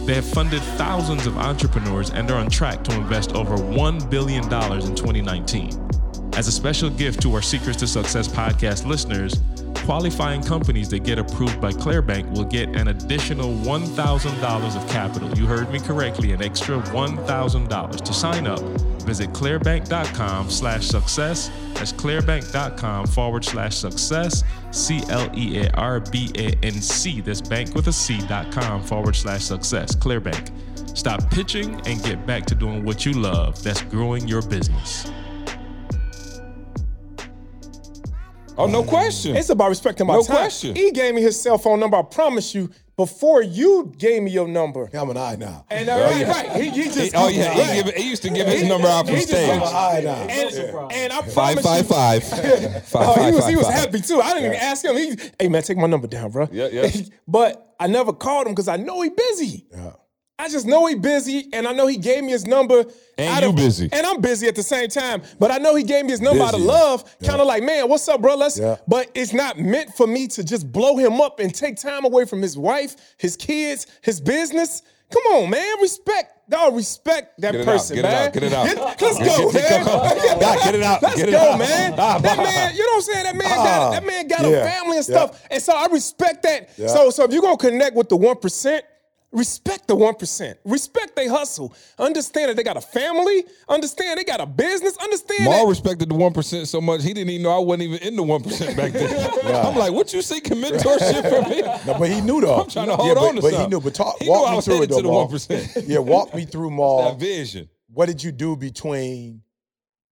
They have funded thousands of entrepreneurs and are on track to invest over $1 billion in 2019. As a special gift to our Secrets to Success podcast listeners, qualifying companies that get approved by Clearbanc will get an additional $1,000 of capital. You heard me correctly, an extra $1,000. To sign up, visit clearbanc.com slash success. That's clearbanc.com forward slash success. C L E A R B A N C. That's bank with a C dot com forward slash success. Clearbanc. Stop pitching and get back to doing what you love. That's growing your business. Oh, no question. It's about respecting my No time. question. He gave me his cell phone number. I promise you, before you gave me your number. I'm an eye now. And uh, right, right. He, he just. oh yeah, right. he, give, he used to give his number out from stage. I'm an eye now. And, and I promise five you, five. Five, Oh, he five, was he was happy too. I didn't even ask him. He, hey man, take my number down, bro. Yeah, yeah. but I never called him because I know he busy. Yeah. I just know he busy, and I know he gave me his number. And you of- busy. and I'm busy at the same time. But I know he gave me his number out of love, Yeah. kind of like, man, what's up, bro? Let's. Yeah. But it's not meant for me to just blow him up and take time away from his wife, his kids, his business. Come on, man, respect. Dog, respect that Get out, person, get it man. out, get it out. Get- let's go, get- man. get- God, get it out, Let's get it go, out. man. Ah, That man, you know what I'm saying? That man got that man got a family and Yeah. stuff. And so I respect that. Yeah. So so if you're gonna connect with the one percent, Respect the 1%. Respect they hustle. Understand that they got a family. Understand they got a business. Understand Maul that. respected the one percent so much he didn't even know I wasn't even in the one percent back then. I'm like, what you seeking mentorship from me? No, but he knew though. I'm trying to Yeah, hold but, on to but he knew. But talk, He knew walk I me was through it headed though, to the Maul. 1%. Yeah, walk me through Maul. That vision. what did you do between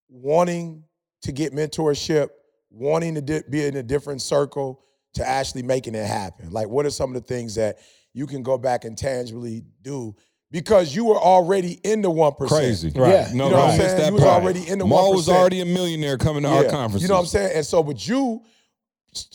wanting to get mentorship, wanting to di- be in a different circle, to actually making it happen? Like, what are some of the things that you can go back and tangibly do? Because you were already in the one percent. Crazy. Right. No, You know what I'm miss saying? that You was part. already in the Maul was already a millionaire coming to our conference. You know what I'm saying? And so, but you,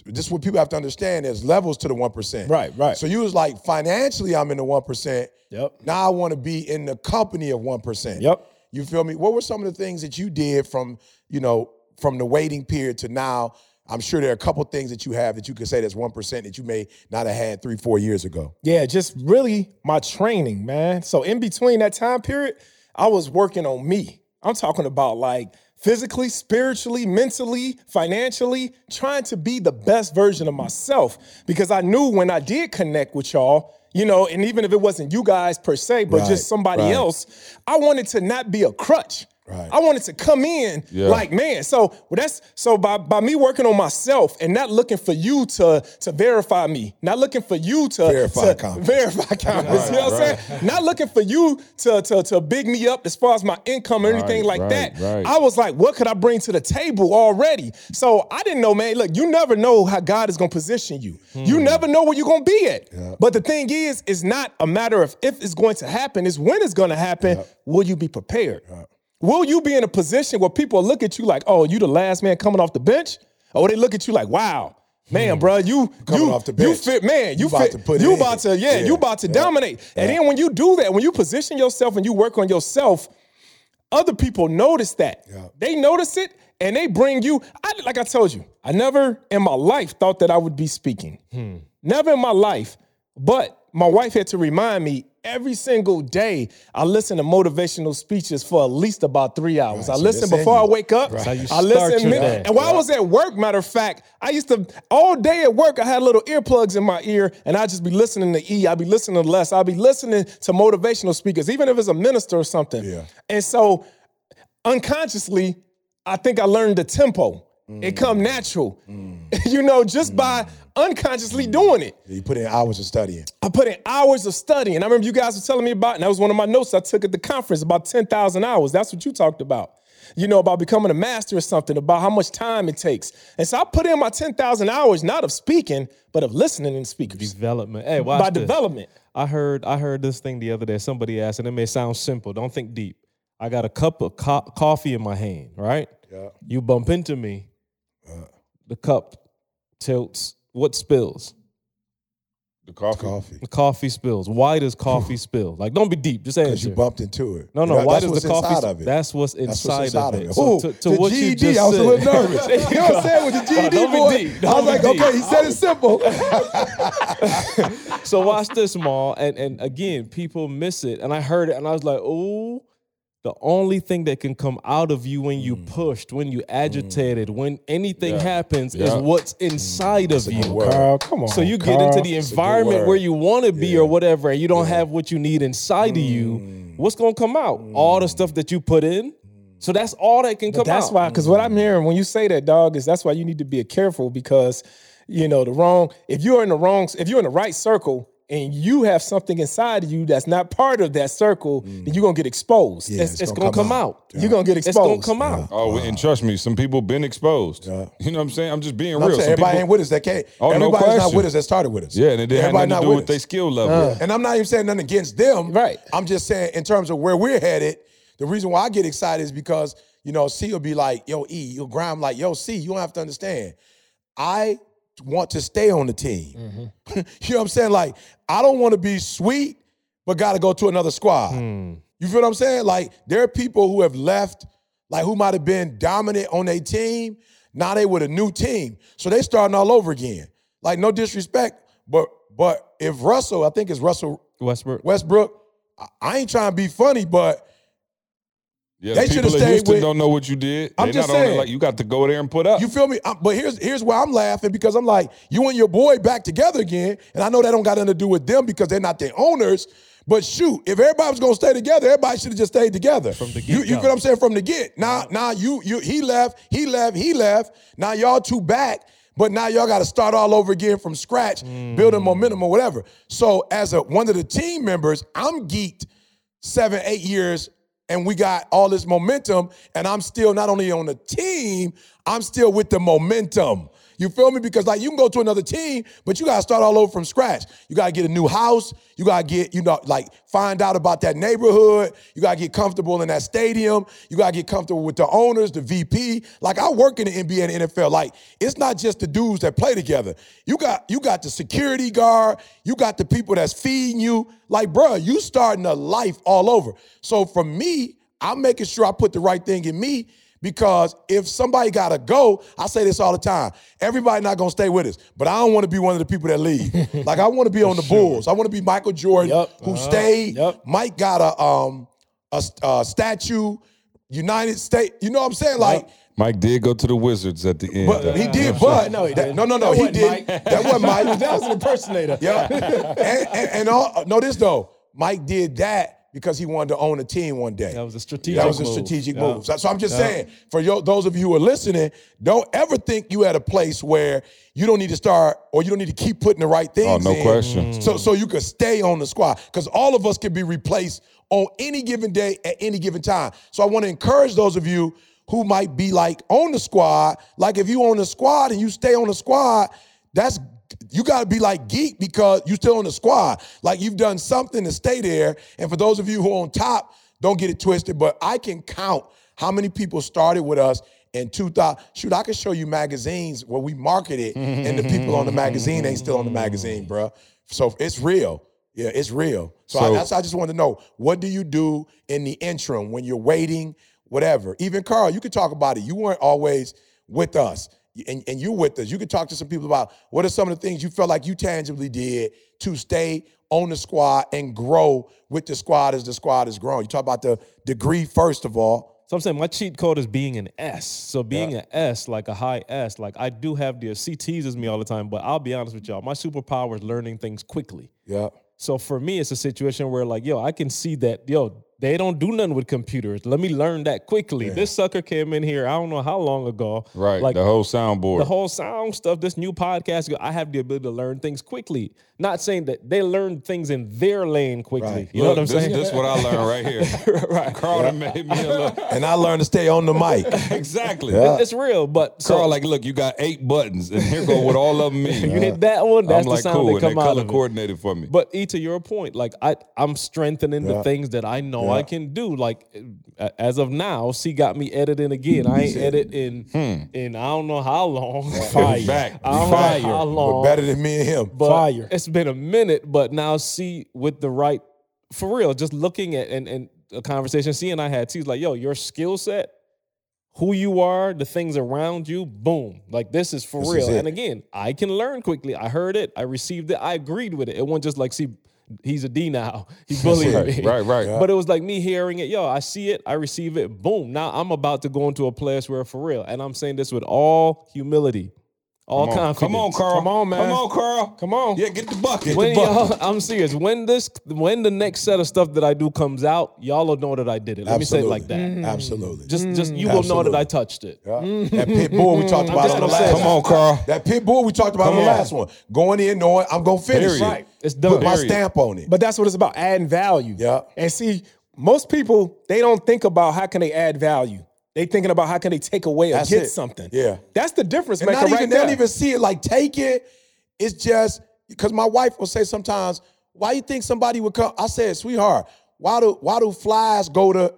this is what people have to understand. There's levels to the one percent. Right, right. So you was like, financially, I'm in the one percent. Yep. Now I want to be in the company of one percent. Yep. You feel me? What were some of the things that you did from, you know, from the waiting period to now? I'm sure there are a couple things that you have that you could say that's one percent that you may not have had three, four years ago. Yeah, just really my training, man. So in between that time period, I was working on me. I'm talking about like physically, spiritually, mentally, financially, trying to be the best version of myself because I knew when I did connect with y'all, you know, and even if it wasn't you guys per se, but Right, just somebody right. else, I wanted to not be a crutch. Right. I wanted to come in Yeah. like man. So well, that's so by by me working on myself and not looking for you to to verify me, not looking for you to Verify to verify confidence. you know what I'm saying? Not looking for you to to to big me up as far as my income or anything like right, that. right. I was like, what could I bring to the table already? So I didn't know, man. Look, you never know how God is gonna position you. You Hmm. never know where you're gonna be at. But the thing is, it's not a matter of if it's going to happen, it's when it's gonna happen. Will you be prepared? Will you be in a position where people look at you like, oh, you the last man coming off the bench? Or they look at you like, wow, man, bro, you Hmm. Coming you off the you fit, man, you, You about fit, to put you in. about to, yeah, Yeah. you about to Yeah. dominate. And then when you do that, when you position yourself and you work on yourself, other people notice that. Yeah. They notice it and they bring you. I like I told you, I never in my life thought that I would be speaking. Hmm. Never in my life. But my wife had to remind me every single day. I listen to motivational speeches for at least about three hours. I so listen before I wake up. how you I listen, your mid- and while I was at work, matter of fact, I used to all day at work. I had little earplugs in my ear, and I'd just be listening to E. I'd be listening to Les. I'd be listening to motivational speakers, even if it's a minister or something. Yeah. And so unconsciously, I think I learned the tempo. It come natural, you know, just by unconsciously doing it. You put in hours of studying. I put in hours of studying. I remember you guys were telling me about, and that was one of my notes I took at the conference about 10,000 hours. That's what you talked about. You know, about becoming a master or something, about how much time it takes. And so I put in my 10,000 hours, not of speaking, but of listening and speakers. Development. Hey, watch By this. development. I heard I heard this thing the other day. Somebody asked, and it may sound simple. Don't think deep. I got a cup of co- coffee in my hand, right? Yeah. You bump into me. The cup tilts. What spills? The coffee. Coffee. The coffee spills. Why does coffee spill? Like, don't be deep. Just Because answer. you bumped into it. no, no. That- why does the coffee? inside of it. That's what's That's inside, what's inside of of it. it. So Ooh, to, to the what you GED, just I was a little nervous. There You know what I'm saying with the No, GED don't be boy? deep. I was like, deep. okay, he said it simple. so watch this, Maul. And and again, people miss it. And I heard it, and I was like, oh. The only thing that can come out of you when you pushed, when you agitated, when anything happens, is what's inside of you. Carl, come on. So you get into the environment where you want to be or whatever, and you don't have what you need inside of you. What's gonna come out? All the stuff that you put in. So that's all that can come out. That's out. why, because what I'm hearing when you say that, dog, is that's why you need to be careful because, you know, the wrong, if you're in the wrong, if you're in the right circle and you have something inside of you that's not part of that circle, then mm. you're gonna get exposed. Yeah, it's, it's gonna, come out. You're gonna get exposed. It's gonna come out. Oh, and trust me, some people been exposed. Yeah. You know what I'm saying? I'm just being I'm real. saying everybody people- ain't with us. That can't. Oh, no everybody's not with us. That started with us. Yeah, and it didn't have Everybody nothing to not do with with their skill level. And I'm not even saying nothing against them. Right. I'm just saying in terms of where we're headed, the reason why I get excited is because, you know, C will be like, yo, E, you'll grind like, yo, C, you don't have to understand. I want to stay on the team. Mm-hmm. you know what I'm saying? Like, I don't want to be sweet, but gotta go to another squad. Hmm. You feel what I'm saying? Like, there are people who have left, like who might have been dominant on a team. Now they with a new team. So they starting all over again. Like, no disrespect, but but if Russell, I think it's Russell Westbrook. Westbrook, I- I ain't trying to be funny, but Yeah, they should have people in stayed Houston with. don't know what you did. I'm they just not saying. like you got to go there and put up. You feel me? Um, but here's here's why I'm laughing because I'm like, you and your boy back together again, and I know that don't got nothing to do with them because they're not their owners. But shoot, if everybody was gonna stay together, everybody should have just stayed together. From the you, you get-go. what I'm saying? From the get. Now, now you you he left, he left, he left. Now y'all two back, but now y'all got to start all over again from scratch, building momentum or whatever. So as a one of the team members, I'm geeked seven, eight years, and we got all this momentum, and I'm still not only on the team, I'm still with the momentum. You feel me? Because like you can go to another team, but you gotta start all over from scratch. You gotta get a new house. You gotta get, you know, like find out about that neighborhood. You gotta get comfortable in that stadium. You gotta get comfortable with the owners, the VP. Like I work in the NBA and NFL. Like it's not just the dudes that play together. You got you got the security guard. You got the people that's feeding you. Like, bruh, you starting a life all over. So for me, I'm making sure I put the right thing in me because if somebody gotta go, I say this all the time. Everybody not gonna stay with us, but I don't want to be one of the people that leave. like I want to be on the Bulls. I want to be Michael Jordan, Yup. who Uh-huh. stayed. Yup. Mike got a um a, a statue, United States. You know what I'm saying? Like. Mike did go to the Wizards at the end. But he did, but No, he that- no, no, no, That he wasn't did. Mike. That wasn't Mike. that was an impersonator. Yeah. and, and, and all, know this though, Mike did that because he wanted to own a team one day. That was a strategic move. That was a strategic Yeah. move. So, so I'm just saying, for yo, those of you who are listening, don't ever think you at a place where you don't need to start or you don't need to keep putting the right oh, things Oh, no in question. Mm. So, so you can stay on the squad. Because all of us can be replaced on any given day at any given time. So I want to encourage those of you who might be like on the squad. Like if you on the squad and you stay on the squad, that's you got to be like geek because you're still on the squad. Like you've done something to stay there. And for those of you who are on top, don't get it twisted. But I can count how many people started with us in 2000. Shoot, I can show you magazines where we marketed and the people on the magazine ain't still on the magazine, bruh. So it's real. Yeah, it's real. So, I, So- that's I just wanted to know what do you do in the interim when you're waiting, whatever. Even Carl, you could talk about it. You weren't always with us, and, and you with us. You could talk to some people about what are some of the things you felt like you tangibly did to stay on the squad and grow with the squad as the squad has grown. You talk about the degree first of all. So I'm saying my cheat code is being an S. So being an S, like a high S, like I do have the C teases me all the time, but I'll be honest with y'all, my superpower is learning things quickly. Yeah. So for me, it's a situation where like, yo, I can see that, yo, they don't do nothing with computers. Let me learn that quickly. This sucker came in here, I don't know how long ago. right, Like the whole soundboard. the whole sound stuff, this new podcast, I have the ability to learn things quickly. Not saying that they learn things in their lane quickly. Right. You know what I'm this, saying? This is what I learned right here. right. Carl done made me a look. And I learned to stay on the mic. Exactly. Yeah. it's real, but so Carl, like, look, you got eight buttons, and here go what all of them mean. you hit that one, that's I'm the like, sound cool, that and they come out color of it. coordinated for me. But E, to your point, like I, I'm strengthening Yeah. the things that I know Yeah. I can do. Like uh, as of now, C got me editing again. I ain't edit in hmm. in I don't know how long. Fire. Back. I don't know Fire. how But long. better than me and him. but Fire. It's been a minute, but now see with the right, for real, just looking at and and a conversation C and I had. C's like, yo, your skill set, who you are, the things around you, boom. Like this is for This real. is and again, I can learn quickly. I heard it, I received it, I agreed with it. It wasn't just like, see, he's a D now. He bullied right, me. right, right. But it was like me hearing it, yo, I see it, I receive it, boom. Now I'm about to go into a place where for real. And I'm saying this with all humility, all Come on, confidence. come on, Carl. Come on, man. Come on, Carl. Come on. Yeah, get the bucket. When the bucket. y'all, I'm serious. When this, when the next set of stuff that I do comes out, y'all will know that I did it. Let me say it like that. Absolutely. Mm-hmm. Just, just you will know that I touched it. Yeah. That pit bull we talked mm. about on the last Come on, Carl. That pit bull we talked about on the last one. Going in knowing I'm gonna finish Period. it. Right. It's done. Put my stamp on it. But that's what it's about, adding value. Yeah. And see, most people, they don't think about how can they add value. They thinking about how can they take away or That's get it. something. Yeah. That's the difference and maker not right they there. don't even see it like take it. It's just because my wife will say sometimes, "Why you think somebody would come?" I said, "Sweetheart, why do why do flies go to?"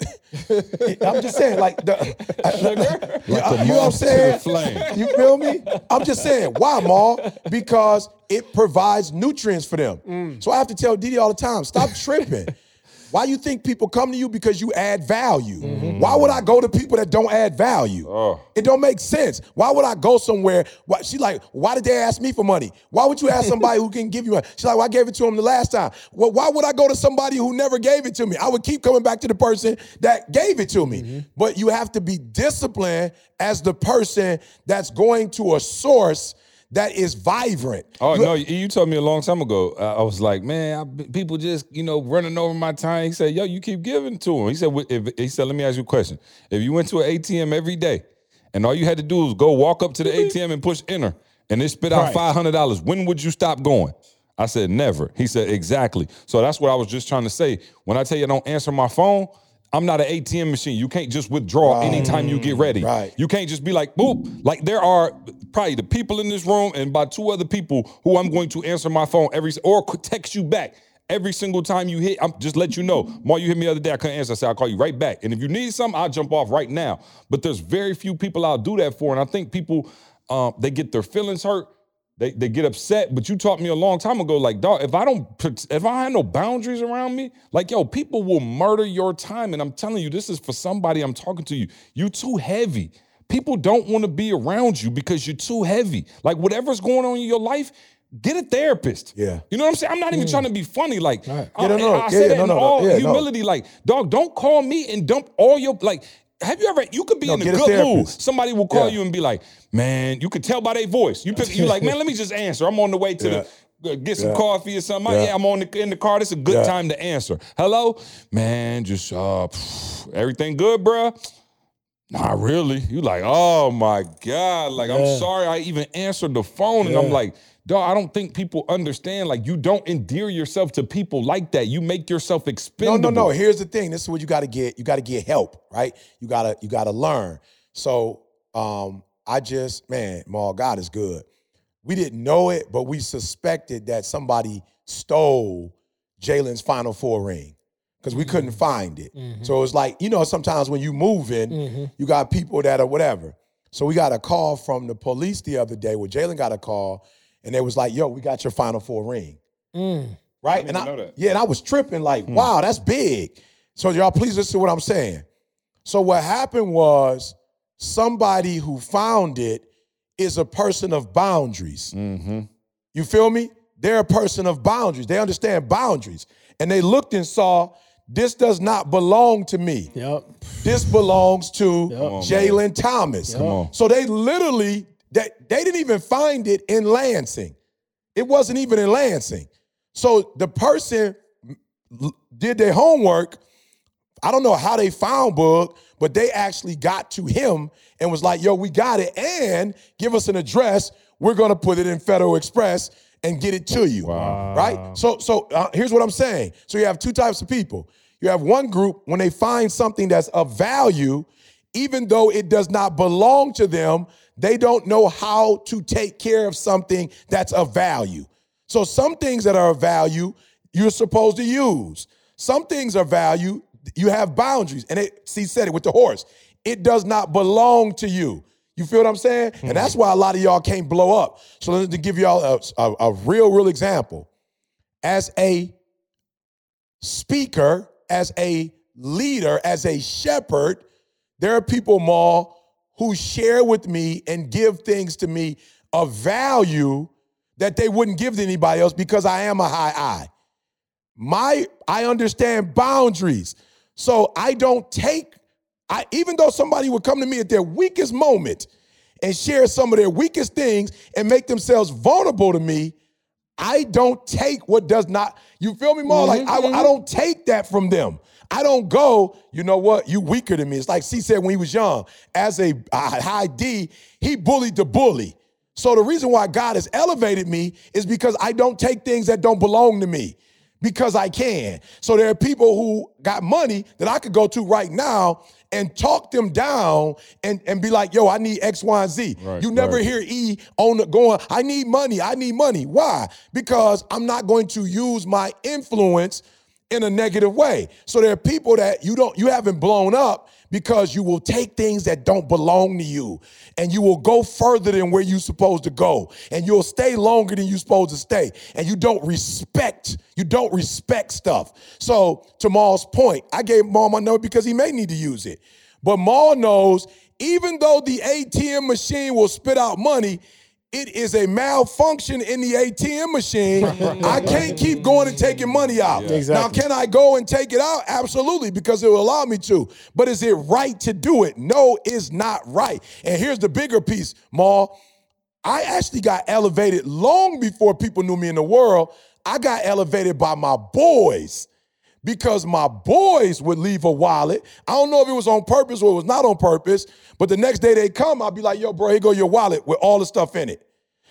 I'm just saying, like the, you, Like a you know what I'm moth to the saying? flame. You feel me? I'm just saying, why, Ma? Because it provides nutrients for them. Mm. So I have to tell Didi all the time, stop tripping. Why you think people come to you because you add value? Why would I go to people that don't add value? Oh. It don't make sense. Why would I go somewhere? Why, she like, why did they ask me for money? Why would you ask somebody who can give you money? She's like, well, I gave it to him the last time. Well, why would I go to somebody who never gave it to me? I would keep coming back to the person that gave it to me. But you have to be disciplined as the person that's going to a source that is vibrant. Oh no! You told me a long time ago. I was like, man, I, people just you know running over my time. He said, yo, you keep giving to him. He said, if, he said, let me ask you a question. If you went to an ATM every day, and all you had to do was go walk up to the mm-hmm. ATM and push enter, and it spit out five hundred dollars, when would you stop going? I said, never. He said, exactly. So that's what I was just trying to say. When I tell you I don't answer my phone. I'm not an ATM machine. You can't just withdraw anytime you get ready. Mm, right. You can't just be like, boop. Like there are probably the people in this room and by two other people who I'm going to answer my phone every or text you back every single time you hit. I'm just let you know. More you hit me the other day, I couldn't answer. I said I'll call you right back. And if you need something, I'll jump off right now. But there's very few people I'll do that for, and I think people um, they get their feelings hurt. They, they get upset, but you taught me a long time ago, like, dog, if I don't, if I had no boundaries around me, like, yo, people will murder your time. And I'm telling you, this is for somebody I'm talking to you. You too heavy. People don't want to be around you because you're too heavy. Like, whatever's going on in your life, get a therapist. Yeah. You know what I'm saying? I'm not even trying to be funny. Like, I, Yeah, no, no. I Yeah, say yeah, that no, in no, all Yeah, humility. Like, dog, don't call me and dump all your, like, have you ever, you could be in a get a good mood. Somebody will call you and be like, man, you could tell by their voice. You pick, you like, man, let me just answer. I'm on the way to the uh, get some coffee or something. Yeah. I'm on the in the car. This is a good time to answer. Hello, man. Just uh, everything good, bruh? Not really. You like, oh my god. Like, I'm sorry I even answered the phone, and I'm like. Dog, I don't think people understand. Like, you don't endear yourself to people like that. You make yourself expendable. No, no, no. Here's the thing. This is what you got to get. You got to get help, right? You gotta, you gotta learn. So, um, I just, man, Maul, God is good. We didn't know it, but we suspected that somebody stole Jalen's Final Four ring because we couldn't mm-hmm. find it. Mm-hmm. So it's like, you know, sometimes when you moving, mm-hmm. you got people that are whatever. So we got a call from the police the other day where Jalen got a call and they was like, yo, we got your Final Four ring. Mm. Right? and I, know that. yeah, and I was tripping like, hmm. wow, that's big. So y'all please listen to what I'm saying. So what happened was somebody who found it is a person of boundaries. You feel me? They're a person of boundaries. They understand boundaries. And they looked and saw this does not belong to me. Yep. This belongs to on, Jalen Thomas. on. So they literally that they didn't even find it in Lansing. It wasn't even in Lansing. So the person did their homework. I don't know how they found Bug, but they actually got to him and was like, yo, we got it. And give us an address. We're gonna put it in Federal Express and get it to you. Right? So, so uh, here's what I'm saying. So you have two types of people. You have one group when they find something that's of value, even though it does not belong to them, they don't know how to take care of something that's of value. So some things that are of value, you're supposed to use. Some things are value, you have boundaries. And it, see, said it with the horse. It does not belong to you. You feel what I'm saying? And mm-hmm. that's why a lot of y'all can't blow up. So let me give y'all a, a, a real, real example. As a speaker, as a leader, as a shepherd, there are people, Maul, who share with me and give things to me of value that they wouldn't give to anybody else because I am a high I. My I understand boundaries. So I don't take I even though somebody would come to me at their weakest moment and share some of their weakest things and make themselves vulnerable to me, I don't take what does not, you feel me more? Like I, mm-hmm, I don't mm-hmm. take that from them. I don't go, you know what, you weaker than me. It's like C said when he was young, as a, a high D, he bullied the bully. So the reason why God has elevated me is because I don't take things that don't belong to me because I can. So there are people who got money that I could go to right now and talk them down and, and be like, yo, I need X, Y, and Z. Right, you never right. hear E on the going, I need money, I need money. Why? Because I'm not going to use my influence in a negative way. So there are people that you don't you haven't blown up because you will take things that don't belong to you and you will go further than where you're supposed to go and you'll stay longer than you're supposed to stay and you don't respect you don't respect stuff. So to Maul's point, I gave Maul my number because he may need to use it. But Maul knows even though the ATM machine will spit out money, it is a malfunction in the ATM machine. I can't keep going and taking money out. Yeah. Exactly. Now, can I go and take it out? Absolutely, because it will allow me to. But is it right to do it? No, it's not right. And here's the bigger piece, Maul. I actually got elevated long before people knew me in the world. I got elevated by my boys because my boys would leave a wallet. I don't know if it was on purpose or it was not on purpose, but the next day they come, I'd be like, yo, bro, here go your wallet with all the stuff in it.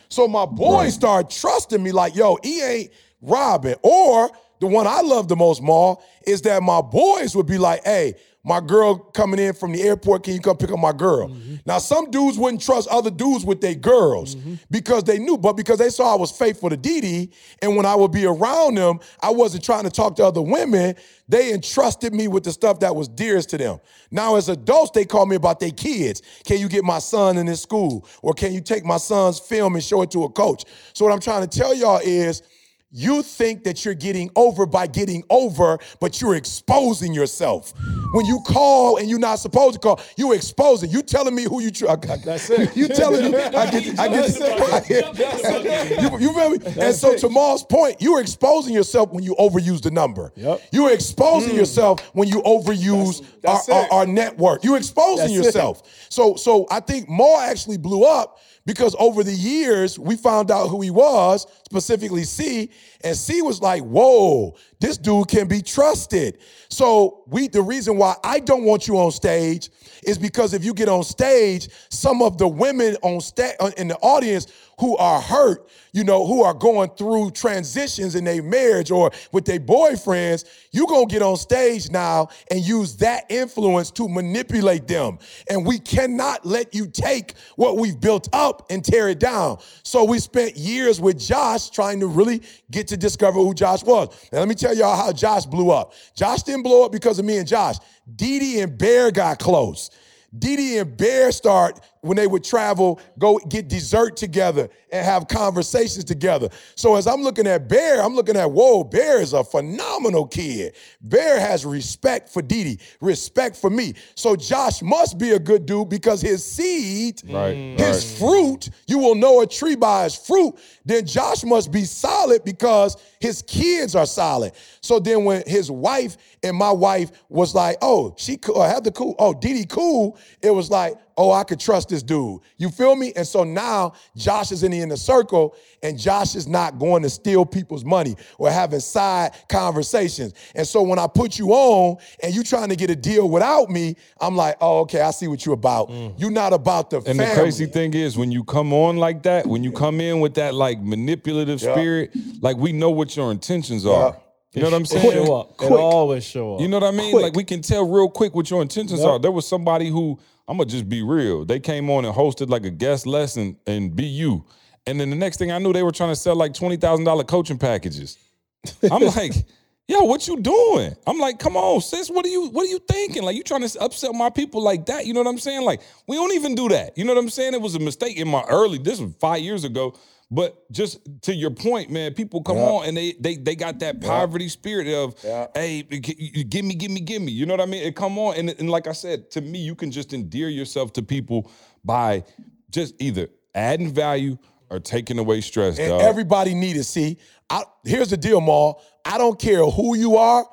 So my boys right. start trusting me like, yo, he ain't robbing. Or the one I love the most, Maul, is that my boys would be like, hey, my girl coming in from the airport, can you come pick up my girl? Mm-hmm. Now, some dudes wouldn't trust other dudes with their girls mm-hmm. because they knew, but because they saw I was faithful to Dee and when I would be around them, I wasn't trying to talk to other women. They entrusted me with the stuff that was dearest to them. Now, as adults, they call me about their kids. Can you get my son in this school? Or can you take my son's film and show it to a coach? So, what I'm trying to tell y'all is, you think that you're getting over by getting over, but you're exposing yourself. When you call and you're not supposed to call, you're exposing. You telling me who you try. That's it. You telling me I get I get, I get you, you remember? That's and so it. to Maul's point, you're exposing yourself when you overuse the number. Yep. You're exposing mm. yourself when you overuse that's, that's our, our, our, network. You're exposing yourself. It. So so I think Maul actually blew up because over the years we found out who he was, specifically C, and C was like, "Whoa, this dude can be trusted." So we the reason why I don't want you on stage is because if you get on stage, some of the women on sta- uh, in the audience who are hurt, you know, who are going through transitions in their marriage or with their boyfriends, you going to get on stage now and use that influence to manipulate them. And we cannot let you take what we've built up and tear it down. So we spent years with Josh trying to really get to discover who Josh was. Now let me tell y'all how Josh blew up. Josh didn't blow up because of me and Josh. Dee Dee and Bear got close. Dee Dee and Bear start when they would travel, go get dessert together and have conversations together. So as I'm looking at Bear, I'm looking at, whoa, Bear is a phenomenal kid. Bear has respect for Dee respect for me. So Josh must be a good dude because his seed, mm. right, mm. his right. fruit, you will know a tree by his fruit. Then Josh must be solid because his kids are solid. So then when his wife and my wife was like, oh, she cool, had the cool, oh, Dee cool, it was like, oh, I could trust this dude. You feel me? And so now Josh is in the inner circle, and Josh is not going to steal people's money or having side conversations. And so when I put you on and you trying to get a deal without me, I'm like, oh, okay, I see what you're about. Mm. You're not about the and family. the crazy thing is, when you come on like that, when you come in with that like manipulative yep. spirit, like we know what your intentions are. Yep. You know what I'm saying? Show up. Quick. It always show up. You know what I mean? Quick. Like we can tell real quick what your intentions yep. are. There was somebody who I'm gonna just be real. They came on and hosted like a guest lesson in BU, and then the next thing I knew, they were trying to sell like twenty thousand dollar coaching packages. I'm like, yo, what you doing? I'm like, come on, sis, what are you what are you thinking? Like you trying to upsell my people like that? You know what I'm saying? Like we don't even do that. You know what I'm saying? It was a mistake in my early. This was five years ago. But just to your point, man, people come yeah. on and they they they got that poverty yeah. spirit of, yeah. hey, give me, give me, give me. You know what I mean? It come on, and, and like I said, to me, you can just endear yourself to people by just either adding value or taking away stress. And dog. everybody need it. See, I, here's the deal, Maul. I don't care who you are,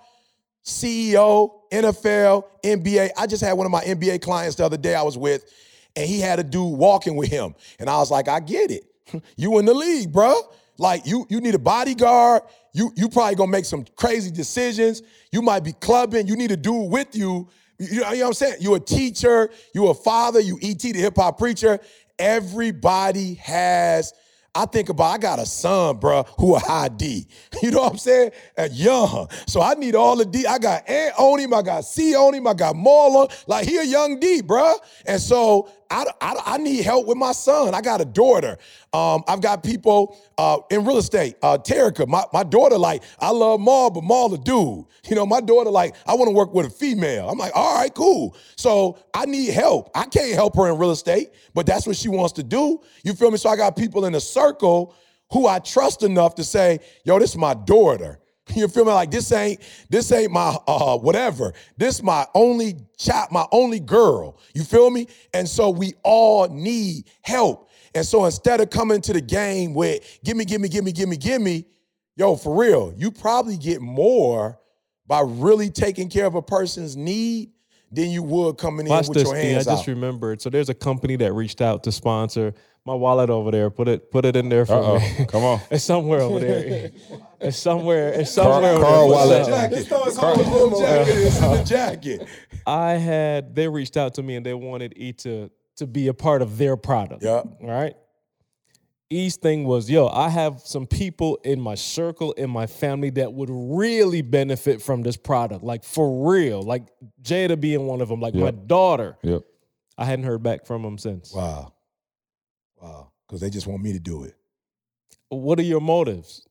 CEO, NFL, NBA. I just had one of my NBA clients the other day I was with, and he had a dude walking with him, and I was like, I get it you in the league, bro. Like you, you need a bodyguard. You, you probably gonna make some crazy decisions. You might be clubbing. You need a dude with you. You know, you know what I'm saying? You a teacher. You a father. You ET, the hip hop preacher. Everybody has. I think about I got a son, bro, who a high D. You know what I'm saying? Young. So I need all the D. I got Ant on him, I got C on him, I got Maul on. Like he a young D, bro. And so I, I, I need help with my son. I got a daughter. Um, I've got people uh, in real estate. Uh, Terica, my, my daughter, like, I love Maul, but Maul a dude. You know, my daughter, like, I want to work with a female. I'm like, all right, cool. So I need help. I can't help her in real estate, but that's what she wants to do. You feel me? So I got people in a circle who I trust enough to say, yo, this is my daughter. You feel me? Like this ain't this ain't my uh whatever. This my only child, my only girl. You feel me? And so we all need help. And so instead of coming to the game with gimme, gimme, gimme, gimme, gimme, yo, for real, you probably get more by really taking care of a person's need than you would coming in Watch with this, your. I hands just out. Just remembered. So there's a company that reached out to sponsor my wallet over there. Put it, put it in there for Uh-oh. me. Come on. It's somewhere over there. It's somewhere. It's Carl- somewhere over Carl there. Wallet. Jacket. Just throw his jacket in the jacket. I had they reached out to me and they wanted E to to be a part of their product. Yeah. Right. E's thing was, yo, I have some people in my circle, in my family that would really benefit from this product. Like for real. Like Jada being one of them, like my daughter. Yep. I hadn't heard back from them since. Wow. Wow. Because they just want me to do it. What are your motives?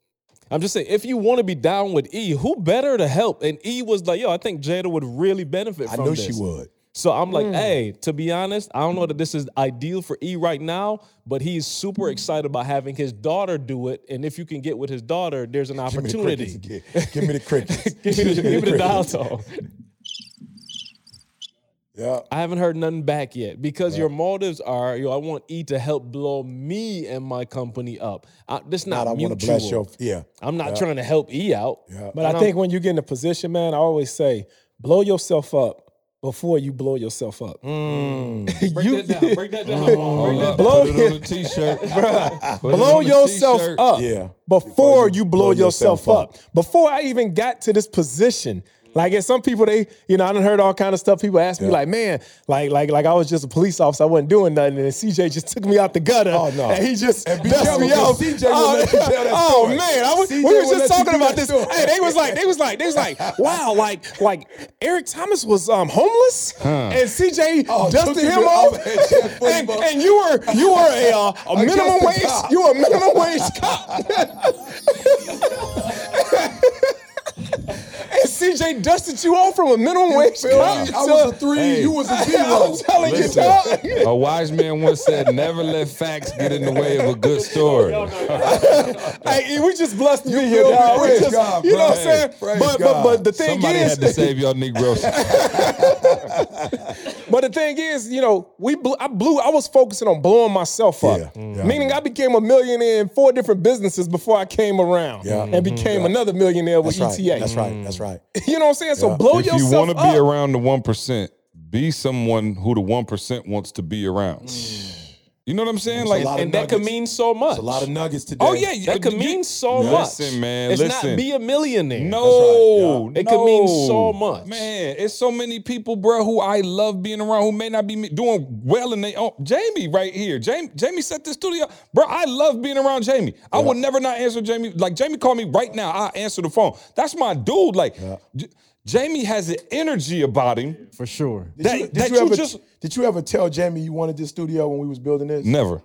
I'm just saying, if you want to be down with E, who better to help? And E was like, yo, I think Jada would really benefit I from knew this. she would. So I'm like, hmm. hey, to be honest, I don't know that this is ideal for E right now, but he's super hmm. excited about having his daughter do it. And if you can get with his daughter, there's an Give me the opportunity. crickets again. Give me the crickets. give me the, give me the dial crickets. tone. Yeah. I haven't heard nothing back yet because your motives are, yo, I want E to help blow me and my company up. I, this not Not I want to mutual. bless your yeah. I'm not trying to help E out. Yeah. But And I think when you get in a position, man, I always say, blow yourself up before you blow yourself up. Mm. Break You- that down. Break that down. Hold up. Blow Put it on the t-shirt. Put it blow on the yourself t-shirt. up Yeah. before you blow, yourself, up. Before I even got to this position. Like and some people, they, you know, I done heard all kind of stuff. People ask me, Yeah. like, man, like, like, like I was just a police officer. I wasn't doing nothing. And CJ just took me out the gutter. Oh, no. And he just And dusted me out. CJ oh, oh, man. I was, CJ we let just talking about this. story. Hey, they was like, they was like, they was like, wow, like, like Eric Thomas was um homeless and CJ Oh, dusted him off. man, Jeff Fulton, and, and you were you were a, uh, a minimum wage you were a minimum wage cop. And CJ dusted you off from a minimum wage Feel cop. I was a three, Hey. you was a I'm zero. telling you, Listen, dog. a wise man once said, "Never let facts get in the way of a good story." Hey, we just blessed to be here, feel me? dog. We Praise just- God, you know bro. what I'm saying? Praise But, but God. but the thing Somebody is, had to save y'all Negroes. But the thing is, you know, we blew, I blew. I was focusing on blowing myself up. Yeah, mm. yeah. Meaning, I became a millionaire in four different businesses before I came around, Yeah. and became mm-hmm. another millionaire with That's right. ETA. That's right. That's right. You know what I'm saying? So Yeah. blow if you want to be around the one percent, be someone who the one percent wants to be around. Mm. You know what I'm saying? Like, a lot and that could mean so much. There's a lot of nuggets today. oh yeah, that could you- mean so much. Listen, man, It's listen. not be a millionaire. No, It could mean so much. Man, it's so many people, bro, who I love being around who may not be doing well in they own. Jamie right here. Jamie, Jamie set the studio. Bro, I love being around Jamie. I would never not answer Jamie. Like Jamie called me right now. I answer the phone. That's my dude. Like J- Jamie has an energy about him. for sure. Did that- you, did that you you ever just- did you ever tell Jamie you wanted this studio when we was building this? Never.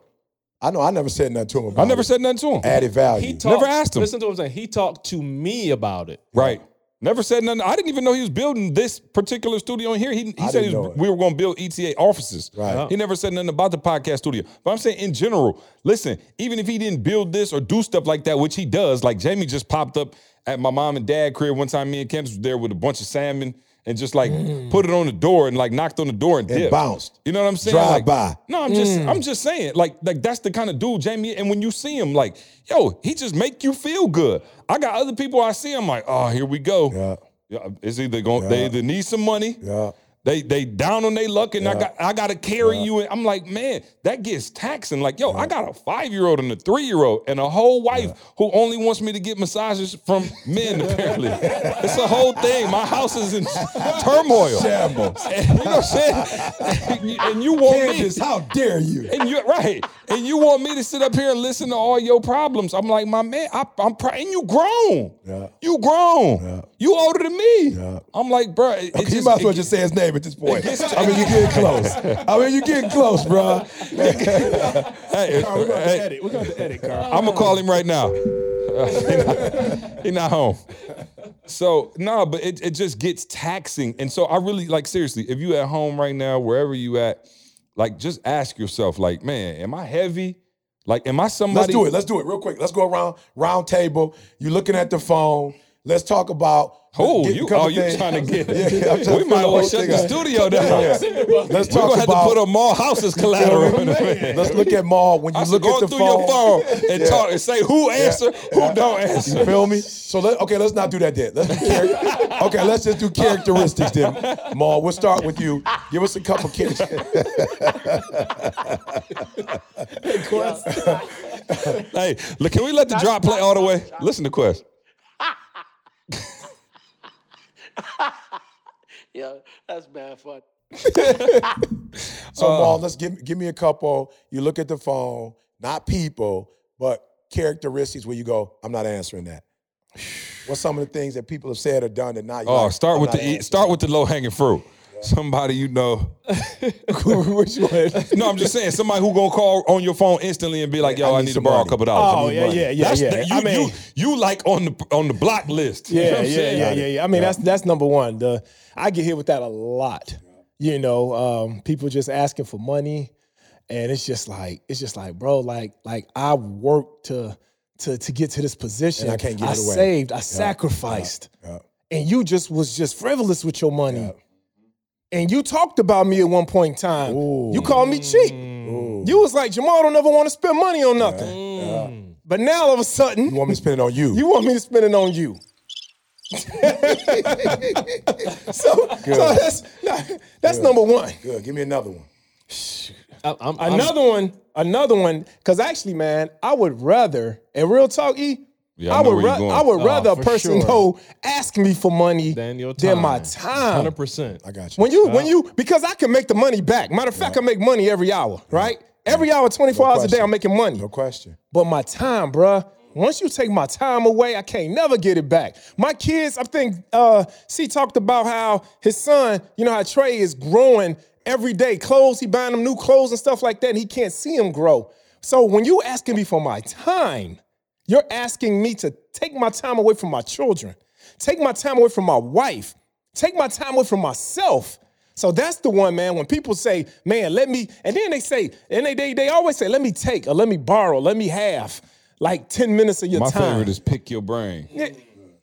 I know. I never said nothing to him. I never it. said nothing to him. added value. He talked, Never asked him. Listen to what I'm saying. He talked to me about it. Right. Never said nothing. I didn't even know he was building this particular studio in here. He, he I said didn't he was- know it. we were going to build ETA offices. Right. He never said nothing about the podcast studio. But I'm saying in general, listen, even if he didn't build this or do stuff like that, which he does, like Jamie just popped up at my mom and dad crib one time. Me and Kemp was there with a bunch of salmon and just like mm. put it on the door and like knocked on the door and, And bounced. You know what I'm saying? Drive Like, by. No, I'm just mm. I'm just saying like like that's the kind of dude Jamie. And when you see him, like yo, he just make you feel good. I got other people I see. I'm like, oh, here we go. Yeah. Yeah, it's either going they either need some money, Yeah. They they down on their luck, and I got I gotta carry you. And I'm like, man, that gets taxing. Like, yo, I got a five year old and a three year old and a whole wife who only wants me to get massages from men. Apparently, it's a whole thing. My house is in turmoil. Shambles. And, you know what I'm saying? And you, you want me how dare you? and you're right. And you want me to sit up here and listen to all your problems. I'm like, my man, I, I'm proud. And you grown. Yeah. You grown. Yeah. You older than me. Yeah. I'm like, bro, it, Okay, you might as well just say his name at this point. I mean, you're getting close. I mean, you're getting close, bro. Hey, Carl, we're going to hey, edit. We're going to edit, Carl. I'm gonna call him right now. He's not, he not home. So no, but it, it just gets taxing. And so I really like seriously, if you at home right now, wherever you at, like just ask yourself, like, man, am I heavy? Like, am I somebody? Let's do it. Let's do it real quick. Let's go around round table. You looking at the phone. Let's talk about. Oh, get you couple oh you things. trying to get? Yeah, I'm trying we to might fill well shut the out. studio down. Yeah. Let's We're talk gonna have to put a more houses collateral. in. Let's look at Maul when you I look go at the through phone. your phone and Yeah. talk and say who answer, who don't answer. You feel me? So let okay, let's not do that then. Let's do char- okay, let's just do characteristics then. Maul, we'll start with you. Give us a couple characteristics. Hey, look, can we let the drop play all the way? Listen to Quest. Yeah, that's bad fun. So Maul, uh. let's give give me a couple. You look at the phone, not people, but characteristics where you go, I'm not answering that. What's some of the things that people have said or done that not? Oh, like, start I'm with the e- answering start with the low hanging fruit. Somebody you know. Which one? No, I'm just saying somebody who gonna call on your phone instantly and be like, "Yo, I I need need, to borrow money. a couple dollars." Oh, yeah, yeah, yeah, That's yeah. The, you, I mean- you, you like on the on the block list. You know Yeah, what I'm yeah, saying? yeah, yeah, yeah. I mean, that's that's number one. The I get hit with that a lot. You know, um, people just asking for money, and it's just like it's just like, bro, like like I worked to to to get to this position. And I can't give I it away. saved. I sacrificed, yeah. and you just was just frivolous with your money. And you talked about me at one point in time. You called me cheap. You was like, Jamal don't ever want to spend money on nothing. Mm. But now all of a sudden, You want me to spend it on you? you want me to spend it on you. so, so that's that's number one. Good. Give me another one. I, I'm, I'm- Another one, another one, because actually, man, I would rather, and real talk, E, Yeah, I I would, ra- I would Oh, rather a person sure. go ask me for money than your than my time. Hundred percent. I got you. When you, when you, because I can make the money back. Matter of fact, I make money every hour, right? Every hour, 24 hours a day. I'm making money. no question. But my time, bruh, once you take my time away, I can't never get it back. My kids, I think uh C talked about how his son, you know how Trey is growing every day. Clothes, he buying them new clothes and stuff like that, and he can't see him grow. So when you asking me for my time, you're asking me to take my time away from my children, take my time away from my wife, take my time away from myself. So that's the one, man. When people say, man, let me, and then they say, and they they, they always say, let me take or let me borrow, let me have like 10 minutes of your My time. My favorite is pick your brain. Yeah,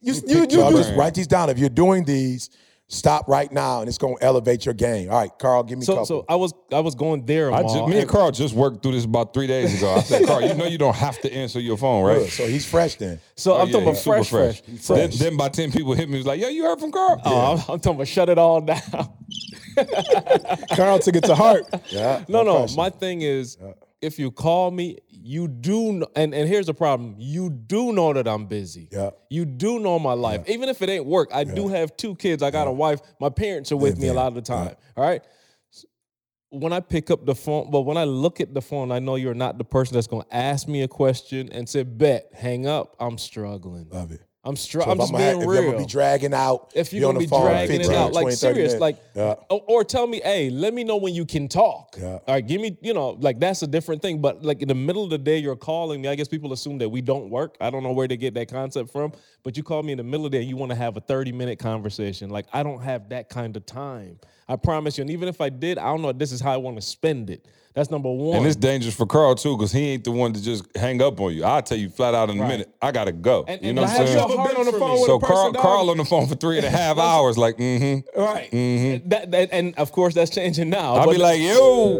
you, you, you, So I'll you- just write these down. If you're doing these, stop right now, and it's going to elevate your game. All right, Carl, give me a So couple. so I was I was going there. I Maul, just, me and and- Carl just worked through this about three days ago. I said, Carl, you know you don't have to answer your phone, right? Good. So he's fresh then. So I'm Oh, Yeah, talking about he's super fresh, fresh. So, Then, then by 10 people hit me, was like, yo, you heard from Carl? oh, I'm, I'm talking about shut it all down. Carl took it to heart. Yeah. No, no. question. My thing is, if you call me, you do, and and here's the problem: you do know that I'm busy. Yeah. You do know my life, even if it ain't work. I do have two kids. I got a wife. My parents are with me a lot of the time. All right. When I pick up the phone, but when I look at the phone, I know you're not the person that's going to ask me a question and say, "Bet, hang up." I'm struggling. Love it. I'm str- So I'm if just I'm, being if real. I'm gonna be dragging out, if you're on gonna be dragging 15, it out, like 20, 30 serious, like, Yeah. or, or tell me, hey, let me know when you can talk. Yeah. All right, give me, you know, like that's a different thing. But like in the middle of the day, you're calling me. I guess people assume that we don't work. I don't know where they get that concept from, but you call me in the middle of the day, and you want to have a 30 minute conversation. Like I don't have that kind of time. I promise you. And even if I did, I don't know. This is how I want to spend it. That's number one. And it's dangerous for Carl too, because he ain't the one to just hang up on you. I'll tell you flat out in a minute, I gotta go. And- you and know what have I'm you ever been on the phone with So a person, Carl, dog? Carl on the phone for three and a half hours, like, mm-hmm. Right. that, that- and of course that's changing now. I'll be like, yo,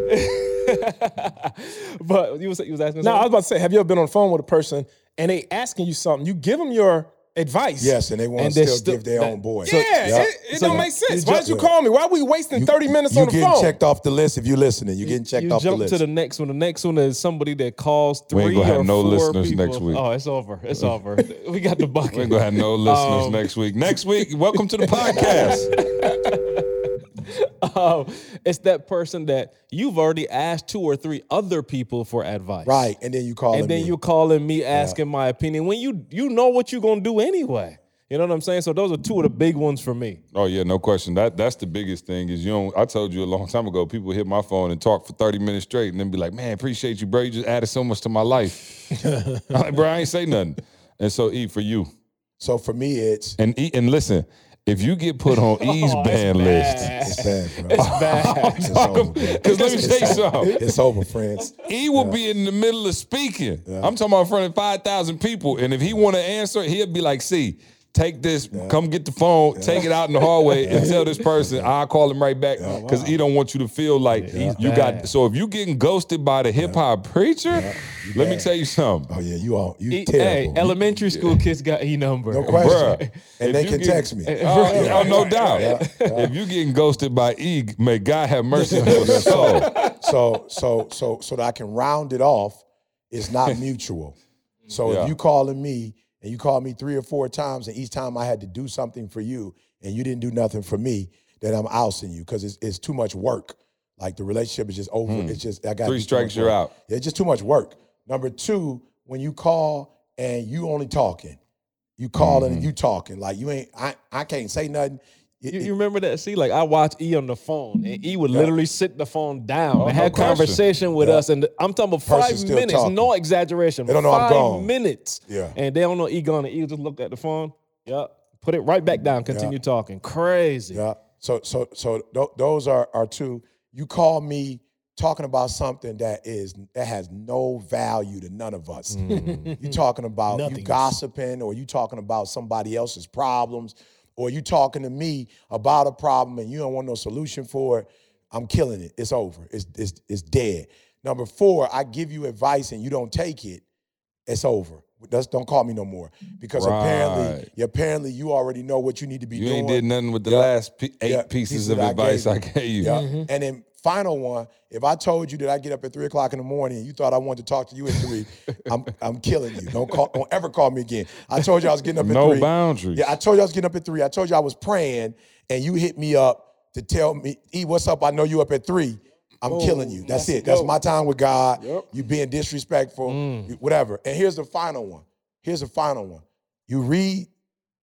but you was you was asking. Now, I was about to say, have you ever been on the phone with a person and they asking you something? You give them your advice. Yes, and they want And to still still- give their that- own boy. Yeah, Yeah. it, it So don't you- make sense. Why just- did you call me? Why are we wasting 30 minutes You on the phone? You're getting checked off the list if you're listening. You're getting checked you off the list. jump to the next one. The next one is somebody that calls three We ain't gonna have or no four listeners people. next week. Oh, it's over. It's over. we got the bucket. we ain't gonna have no listeners Um, next week. Next week, welcome to the podcast. Um, it's that person that you've already asked two or three other people for advice. right, and then you call And then me. you calling me asking my opinion when you you know what you're gonna do anyway. You know what I'm saying? So those are two of the big ones for me. Oh yeah, no question. That that's the biggest thing is you don't. I told you a long time ago. People hit my phone and talk for thirty minutes straight, and then be like, "Man, appreciate you, bro. You just added so much to my life." I'm like, bro, I ain't say nothing. And so, E for you, So for me, it's and E and listen, if you get put on E's Oh, it's ban list, it's bad, bro. It's bad. It's over, because let me tell you something. It's over, friends. He will be in the middle of speaking. I'm talking about in front of 5,000 people. And if he want to answer, he'll be like, see, take this, come get the phone, take it out in the hallway and tell this person, I'll call him right back. Because he don't want you to feel like you got, so if you getting ghosted by the hip hop preacher, let me tell you something. Oh yeah, you all you E- terrible. Hey, elementary school kids got E number. no question. Bruh, and they can get- text me. Oh, oh, no doubt. If you getting ghosted by E, may God have mercy on your soul. so so so so that I can round it off, it's not mutual. So Yeah. if you calling me and you called me three or four times, and each time I had to do something for you, and you didn't do nothing for me, then I'm ousting you because it's, it's too much work. Like the relationship is just over. It's just I got Hmm. Three strikes, you're out. Yeah, it's just too much work. Number two, when you call and you only talking, you calling Mm-hmm. and you talking like you ain't. I I can't say nothing. It- You, you remember that? See, like I watched E on the phone, and E would literally sit the phone down Oh, and no have question. conversation with Yeah. us. And I'm talking about five still minutes, talking. no exaggeration. They don't know I'm five gone. minutes. Yeah. And they don't know E gone. And E just looked at the phone. Yep. Put it right back down. Continue talking. Crazy. Yeah. So so so th- those are are two. You call me talking about something that is that has no value to none of us. Mm. You're talking about you gossiping, or you talking about somebody else's problems, or you talking to me about a problem and you don't want no solution for it. I'm killing it. It's over. It's it's it's dead. Number four, I give you advice and you don't take it. It's over. Just don't call me no more because Right. apparently, apparently, you already know what you need to be You doing. You ain't did nothing with the Yeah. last pe- eight Yeah, pieces pieces of that I advice gave I gave you. Yeah. Mm-hmm. And then final one, if I told you that I get up at three o'clock in the morning and you thought I wanted to talk to you at three, I'm I'm killing you. Don't call don't ever call me again. I told you I was getting up at No three. boundaries. Yeah, I told you I was getting up at three. I told you I was praying and you hit me up to tell me, E, what's up? I know you up at three. I'm killing you. That's it. That's my time with God. You being disrespectful, Mm. whatever. And here's the final one. Here's the final one. You read,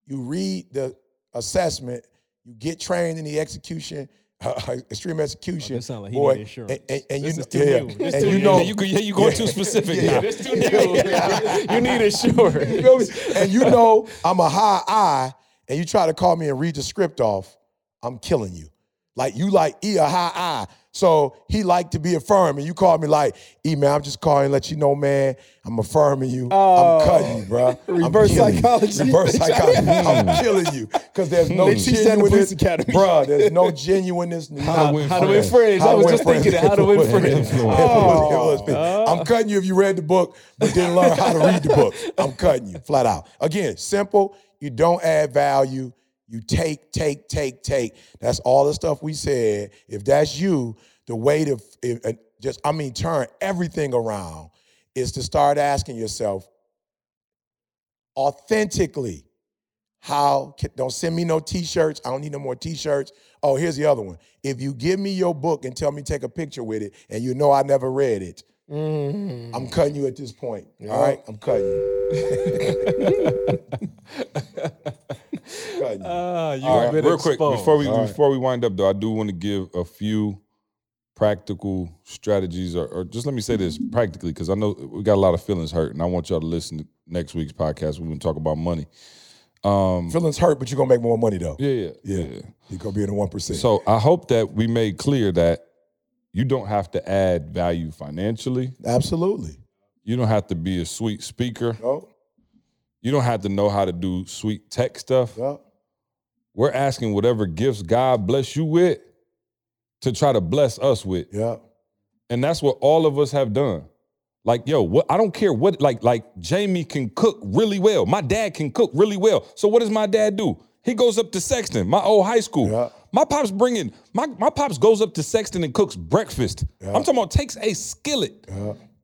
you read the assessment, you get trained in the execution, extreme execution. Oh, this sound like he boy, and, and, and This you, yeah. This and you know, Yeah, you go, yeah, you going too specific now. It's too new. you need insurance. And you know I'm a high eye, and you try to call me and read the script off, I'm killing you. Like you like E a high eye. So he liked to be affirming. you called me like, E man, I'm just calling to let you know, man, I'm affirming you. I'm oh. cutting you, bro. I'm Reverse psychology. Reverse psychology. I'm killing you. Because there's no They genuineness. Bro, there's no genuineness. How to win How to win friends. friends. I was just thinking that. How to win oh. friends. It was- uh-huh. I'm cutting you if you read the book, but didn't learn how to read the book. I'm cutting you flat out. Again, simple. You don't add value. You take, take, take, take. That's all the stuff we said. If that's you, the way to if, uh, just, I mean, turn everything around is to start asking yourself authentically, how can, don't send me no t-shirts. I don't need no more t-shirts. Oh, here's the other one. If you give me your book and tell me take a picture with it, and you know I never read it, Mm-hmm. I'm cutting you at this point. All right, I'm cutting you. Cutting you. Ah, you All have right, been real quick before we All right. before we wind up though, I do want to give a few practical strategies, or, or just let me say this practically because I know we got a lot of feelings hurt, and I want y'all to listen to next week's podcast. We're going to talk about money. Feelings hurt, but you're gonna make more money though. Yeah, yeah, yeah. You're gonna be in the one percent. So I hope that we made clear that you don't have to add value financially. absolutely. You don't have to be a sweet speaker. No. You don't have to know how to do sweet tech stuff. Yeah. We're asking whatever gifts God bless you with to try to bless us with. Yeah. And that's what all of us have done. Like, yo, what I don't care what, like, like Jamie can cook really well. My dad can cook really well. So what does my dad do? He goes up to Sexton, my old high school. Yeah. My pops bringing, my, my pops goes up to Sexton and cooks breakfast. I'm talking about takes a skillet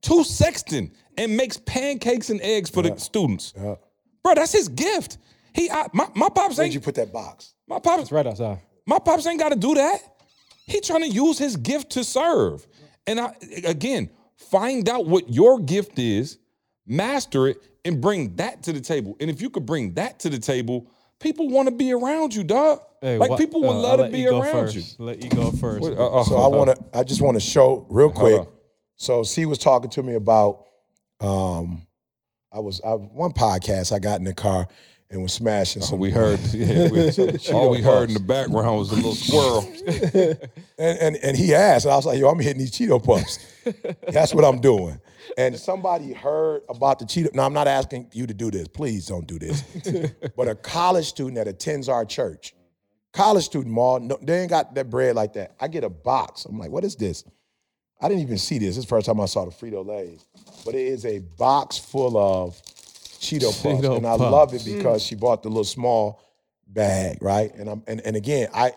to Sexton and makes pancakes and eggs for the students. Yeah. Bro, that's his gift. He, I, my, my pops Where'd ain't, you put that box? my pops, It's right outside. my pops ain't got to do that. He trying to use his gift to serve. And I, again, find out what your gift is, master it, and bring that to the table. And if you could bring that to the table, people want to be around you, dog. Hey, like wha- people would uh, love I'll to be you around first. you. Let you go first. What- uh, uh, So I want to. I just want to show real quick. So C was talking to me about. Um, I was I, one podcast. I got in the car and was smashing some. we heard. Yeah, we, all we heard in the background was a little squirrel. and, and and he asked, and I was like, "Yo, I'm hitting these Cheeto puffs. That's what I'm doing." And somebody heard about the Cheeto. Now, I'm not asking you to do this. Please don't do this. but a college student that attends our church, college student, mall, no, they ain't got that bread like that. I get a box. I'm like, "What is this?" I didn't even see this. This is the first time I saw the Frito Lay's, but it is a box full of Cheeto puffs, Cheeto and I Puffs. love it mm. because she bought the little small bag, right? And I'm and, and again, I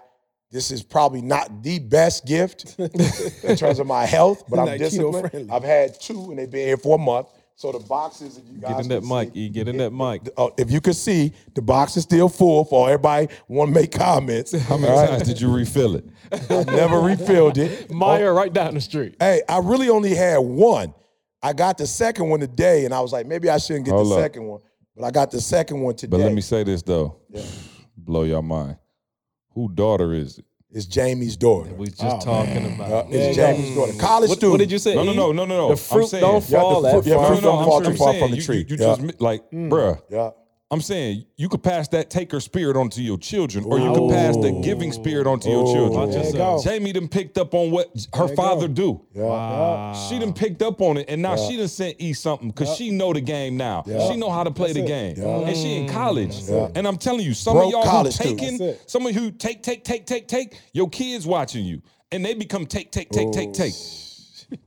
this is probably not the best gift in terms of my health, but I'm disciplined. I've had two, and they've been here for a month. So the boxes, if you guys Get in that mic. see- E. Get in that mic. uh, if you can see, the box is still full for everybody want to make comments. How many times did you refill it? I never refilled it. Meijer right down the street. Hey, I really only had one. I got the second one today, and I was like, maybe I shouldn't get Hold the up. second one. But I got the second one today. But let me say this though, blow your mind. Who daughter is it? it's Jamie's daughter. We just talking about. Uh, it. it's Jamie's daughter. College What, student. what did you say? No, no, no, no, no, no. The I'm fruit saying- don't Yeah, the fruit- that yeah, far. fruit don't I'm fall sure too far from the you- tree. You, you Yeah. just like, bruh. Yeah. I'm saying you could pass that taker spirit onto your children, or you could pass the oh. giving spirit onto your oh. children. Watch yourself. Jamie done picked up on what her father do. Yeah. She done picked up on it, and now she done sent E something because she know the game now. She know how to play the game, and she in mm. college. And I'm telling you, some Broke of y'all who college students. taking, That's it. some of you take, take, take, take, take. Your kids watching you, and they become take, take, take, take, take.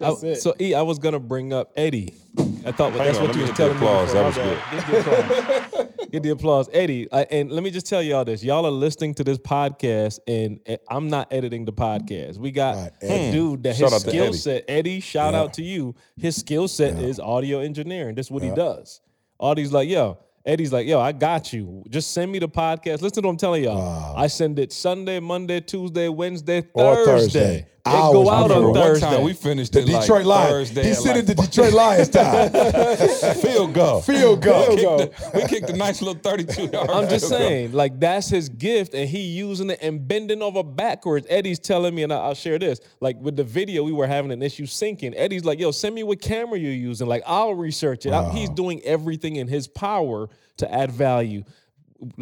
Oh, I- it. so E, I was gonna bring up Eddie. I thought Hang that's on, what let you me was get the telling me. applause. That was My bad. Get the applause. Get the applause, Eddie. I, and let me just tell y'all this: y'all are listening to this podcast, and, and I'm not editing the podcast. We got Right, a Eddie. dude that Shout his skill set. Eddie, shout out to you. His skill set is audio engineering. That's what he does. Audie's like, yo. Eddie's like, yo, I got you. Just send me the podcast. Listen to what I'm telling y'all. I send it Sunday, Monday, Tuesday, Wednesday, Or Thursday. Thursday. It I go out remember on one One Thursday. time we finished The it like Detroit Lions. Thursday. He at said like it the Detroit Lions time. field goal. Field goal. We kicked, the, we kicked a nice little 32 yard. I'm just saying, like that's his gift, and he using it and bending over backwards. Eddie's telling me, and I- I'll share this. Like with the video, we were having an issue syncing. Eddie's like, "Yo, send me what camera you're using. Like I'll research it." I- He's doing everything in his power to add value.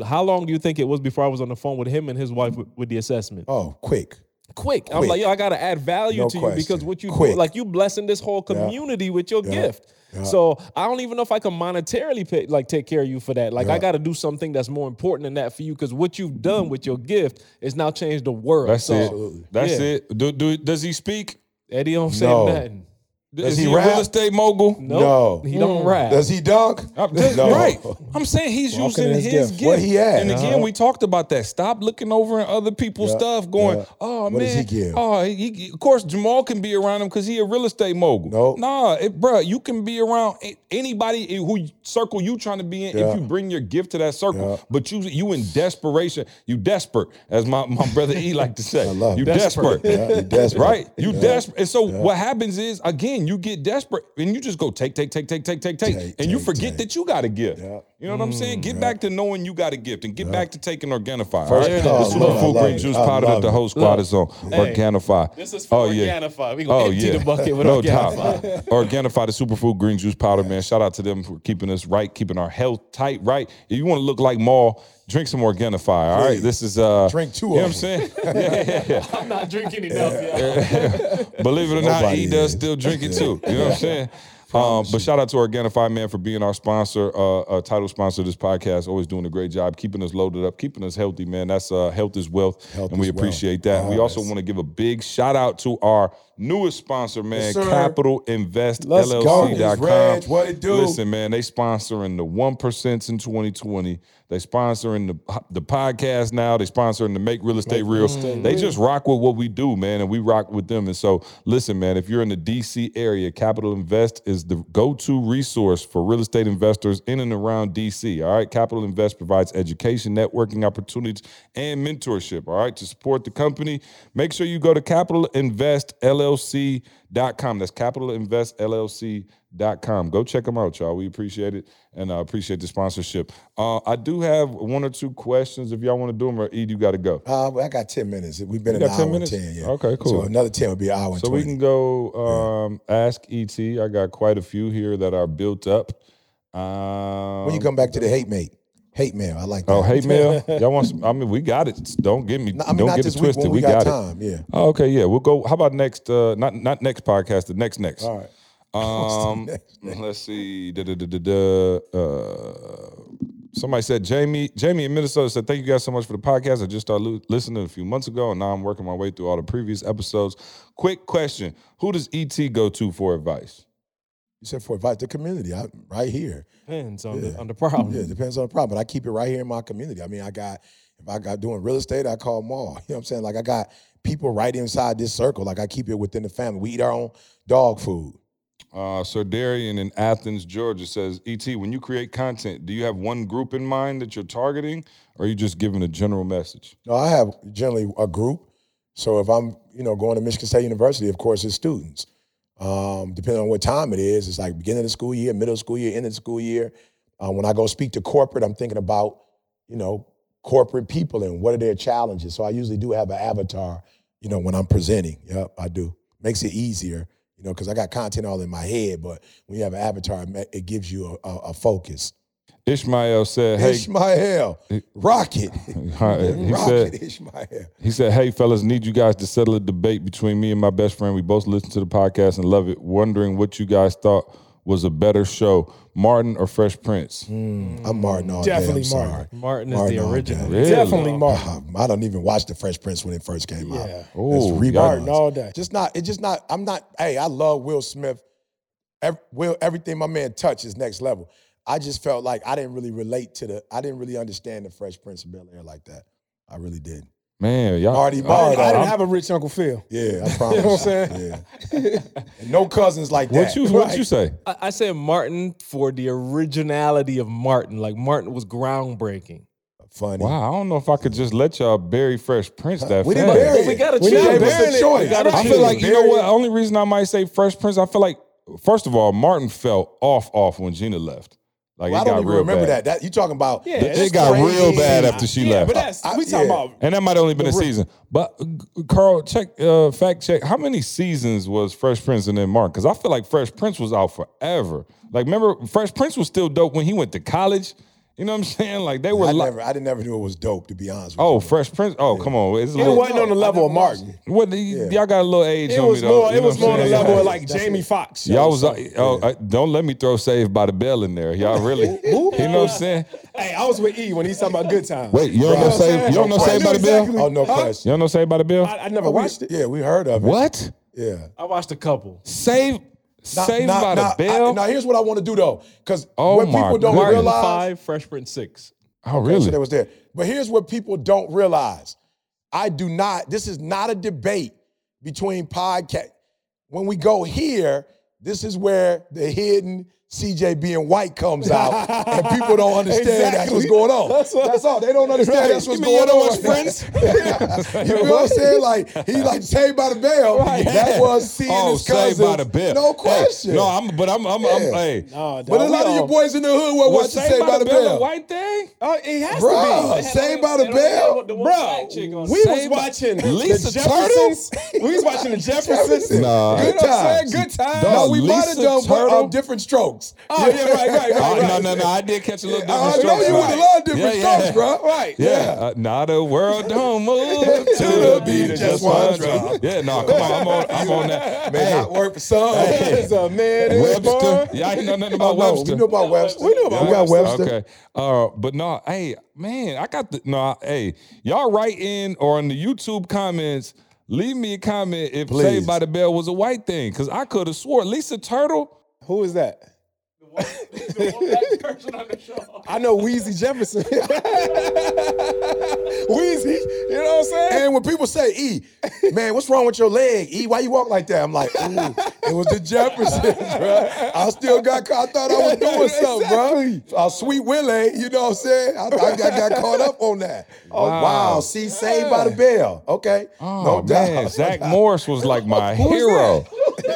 How long do you think it was before I was on the phone with him and his wife with, with the assessment? Oh, quick. quick. I'm like, yo, I gotta add value No to you because what you Quick. do, like you blessing this whole community with your gift. So I don't even know if I can monetarily pay, like take care of you for that. Like I got to do something that's more important than that for you because what you've done with your gift is now changed the world. That's so, it. That's yeah. it. Do, do, does he speak? Eddie don't say No. nothing. Is he he, a rap? real estate mogul? Nope. No. he don't rap. Does he dunk? I'm just- No. Right. I'm saying he's Walking using in his his, gift. gift. What he at? And again, Uh-huh. we talked about that. Stop looking over at other people's Yeah. stuff, going, Yeah. "Oh What man, does he give? oh, he, he- of course Jamal can be around him because he a real estate mogul. Nope. Nah, it, bruh, you can be around a- anybody who circle you trying to be in Yeah. if you bring your gift to that circle. Yeah. But you you in desperation, you desperate, as my, my brother E like to say. I love you it. desperate. Yeah, you desperate. Right? You Yeah. desperate. And so what happens is, again, you get desperate and you just go take, take, take, take, take, take, take. Take, and you take, forget take. that you got a gift. Yeah. You know what I'm saying? Get mm, back to knowing you got a gift and get back to taking Organifi. First- The oh, I love Superfood it. I Green it. Juice powder that the it. whole squad is on. Hey, Organifi. this is for oh, Organifi. We gonna oh, empty yeah. the bucket with no Organifi. doubt. Organifi, the Superfood Green Juice powder, man. Shout out to them for keeping us right, keeping our health tight, right? If you want to look like Maul, drink some Organifi. All right. This is uh Drink two You know of what I'm saying? yeah, yeah, yeah. I'm not drinking enough. y'all. Believe it or not, Nobody he does is. still drink it too. You know what I'm saying? Um, but shout out to Organifi, man, for being our sponsor, uh, uh, title sponsor of this podcast. Always doing a great job, keeping us loaded up, keeping us healthy, man. That's uh, health is wealth, Health and we is wealth. appreciate that. we also Yes. want to give a big shout out to our newest sponsor, man, Yes. Capital Invest Let's. LLC.com. Reg, what it do? Listen, man, they sponsoring the one in 2020. They sponsoring the the podcast now. They sponsoring the Make Real Estate Real. Estate They just rock with what we do, man, and we rock with them. And so, listen, man, if you're in the DC area, Capital Invest is the go-to resource for real estate investors in and around DC. All right, Capital Invest provides education, networking opportunities, and mentorship. All right, to support the company, make sure you go to capitalinvestllc.com. That's capitalinvestllc.com. Go check them out, y'all. We appreciate it and uh, appreciate the sponsorship. Uh, I do have one or two questions if y'all want to do them, or Ed, you got to go. Uh, I got 10 minutes. We've been You an got 10 hour minutes? and 10, yeah. Okay, cool. So another 10 would be an hour and So 20. we can go um, ask ET. I got quite a few here that are built up. Um, when you come back to the hate mate, hate mail, I like that. Oh, hate mail. Y'all want? Some, I mean, we got it. Don't get me. No, I mean, don't get it twisted. we, we got, got, it. time, yeah. Oh, okay, yeah. We'll go. How about next? Uh, not not next podcast. The next next. All right. Um, next, next? let's see. Da, da, da, da, da. Uh, somebody said Jamie. Jamie in Minnesota said, "Thank you guys so much for the podcast. I just started lo- listening a few months ago, and now I'm working my way through all the previous episodes. Quick question: Who does ET go to for advice? You said for advice, the community, I, right here. Depends on Yeah. the on the problem. Yeah, it depends on the problem. But I keep it right here in my community. I mean, I got if I got doing real estate, I call Maul. You know what I'm saying? Like I got people right inside this circle. Like I keep it within the family. We eat our own dog food. Uh, Sir Darian in Athens, Georgia says, ET, when you create content, do you have one group in mind that you're targeting, or are you just giving a general message? No, I have generally a group. So if I'm, you know, going to Michigan State University, of course, it's students. Um, depending on what time it is, it's like beginning of the school year, middle of school year, end of the school year. Uh, when I go speak to corporate, I'm thinking about, you know, corporate people and what are their challenges. So I usually do have an avatar, you know, when I'm presenting. Yep, I do. Makes it easier, you know, because I got content all in my head, but when you have an avatar, it gives you a, a, a focus. Ishmael said, "Hey, Ishmael, rocket, Huh, he rocket, said, Ishmael. he said, hey fellas, need you guys to settle a debate between me and my best friend. We both listen to the podcast and love it. Wondering what you guys thought was a better show, Martin or Fresh Prince? I'm Martin all day. Definitely I'm sorry. Martin. Martin is Martin the all original. Really? Definitely Martin. Uh, I don't even watch the Fresh Prince when it first came out. Yeah. Ooh, It's y'all- reruns. Martin all day. Just not. It's just not. I'm not. Hey, I love Will Smith. Ev- Will everything my man touch is next level. I just felt like I didn't really relate to the. I didn't really understand the Fresh Prince of Bel Air like that. I really did. Man, y'all. Marty I, Marty. didn't- I didn't I'm- have a rich Uncle Phil. Yeah, I promise. You know what I'm saying? Yeah. No cousins like that. what you what you say? I, I said Martin for the originality of Martin. Like Martin was groundbreaking. Funny. Wow, I don't know if I could just let y'all bury Fresh Prince that We fast. didn't bury it. we gotta choose. gave us Burying a it. choice. We gotta I choose. feel like you know what. it. Only reason I might say Fresh Prince, I feel like first of all, Martin fell off off when Gina left. Like Well, I don't got even real remember bad. that. That you talking about? Yeah, the- It got crazy. real bad after she yeah, left. but that's I- we talking yeah. about. And that might only been a season. But uh, Carl, check uh, fact check. How many seasons was Fresh Prince and then Martin? Because I feel like Fresh Prince was out forever. Like remember, Fresh Prince was still dope when he went to college. You know what I'm saying? Like they were. I li- never. I didn't never knew it was dope. To be honest. with you. oh, you. Fresh Prince. Oh, come on. It's a It little, wasn't on the level of never watched Martin. what, y'all got a little age It on was me though. more. You It know was what more I'm on the saying? level of like That's Jamie. Foxx. Y'all was like, oh, uh, don't let me throw Saved by the Bell in there. Y'all really, you know what I'm saying? Hey, I was with E when he's talking about good times. Wait, you don't know You know what I'm Saved? You don't know I Saved by the Bell? exactly- Oh no Huh? question. You don't know Saved by the Bell? I, I never Oh, watched it. Yeah, we heard of it. What? Yeah. I watched a couple. Saved, Now- Saved now- by now, the Bell? I- now here's what I want to do though, because Oh what people don't God. Martin realize. five, Fresh Prince six. oh, Okay, really? So that was there. But here's what people don't realize. I do not, this is not a debate between podcast. When we go here, this is where the hidden CJB and white comes out, and people don't understand that's what's going on. That's That's, all. They don't understand Right. that's what's You mean going you on. don't watch you know what I'm saying? Like he like Saved by the Bell. That was seeing oh, his Saved cousin. by the Bell. No Hey, question. no, I'm, but I'm, I'm, I'm Yeah. hey. No, but a lot we of you all- boys in the hood were Was watching Saved by the a Bell. white thing? Oh, it has Bruh, to be. Saved by the Bell. Bro, we was watching Lisa the Jeffersons. we was watching the Jeffersons. Nah. Good what I'm. Good time. No, we might have Lisa done Turtle? different strokes. Oh, yeah, right, right, right. Oh, right. no, no, no. I did catch a little different I know you would have loved different Yeah, yeah. bro. Right. Yeah, Yeah. Uh, now the world don't move to the beat of just one drum. Yeah, no, come on, I'm on, I'm on that. Man, Hey, work for some. There's a man Webster, yeah, I ain't know nothing Oh, about no, Webster. we know about Webster. We know about we got Webster. Webster. Okay. Uh, but no, hey, man, I got the no, hey, y'all write in or in the YouTube comments, leave me a comment if Please. Saved by the Bell was a white thing. Cause I could have swore Lisa Turtle. Who is that? I know Weezy Jefferson. Weezy, you know what I'm saying? And when people say, E, man, what's wrong with your leg? E, why you walk like that? I'm like, ooh, it was the Jeffersons, bro. I still got, caught. I thought I was doing something, bro. Uh, Sweet Willie, you know what I'm saying? I, I, I got caught up on that. Oh, wow. See, saved by the bell. Okay. Oh no man, doubt. Zach Morris was like my hero.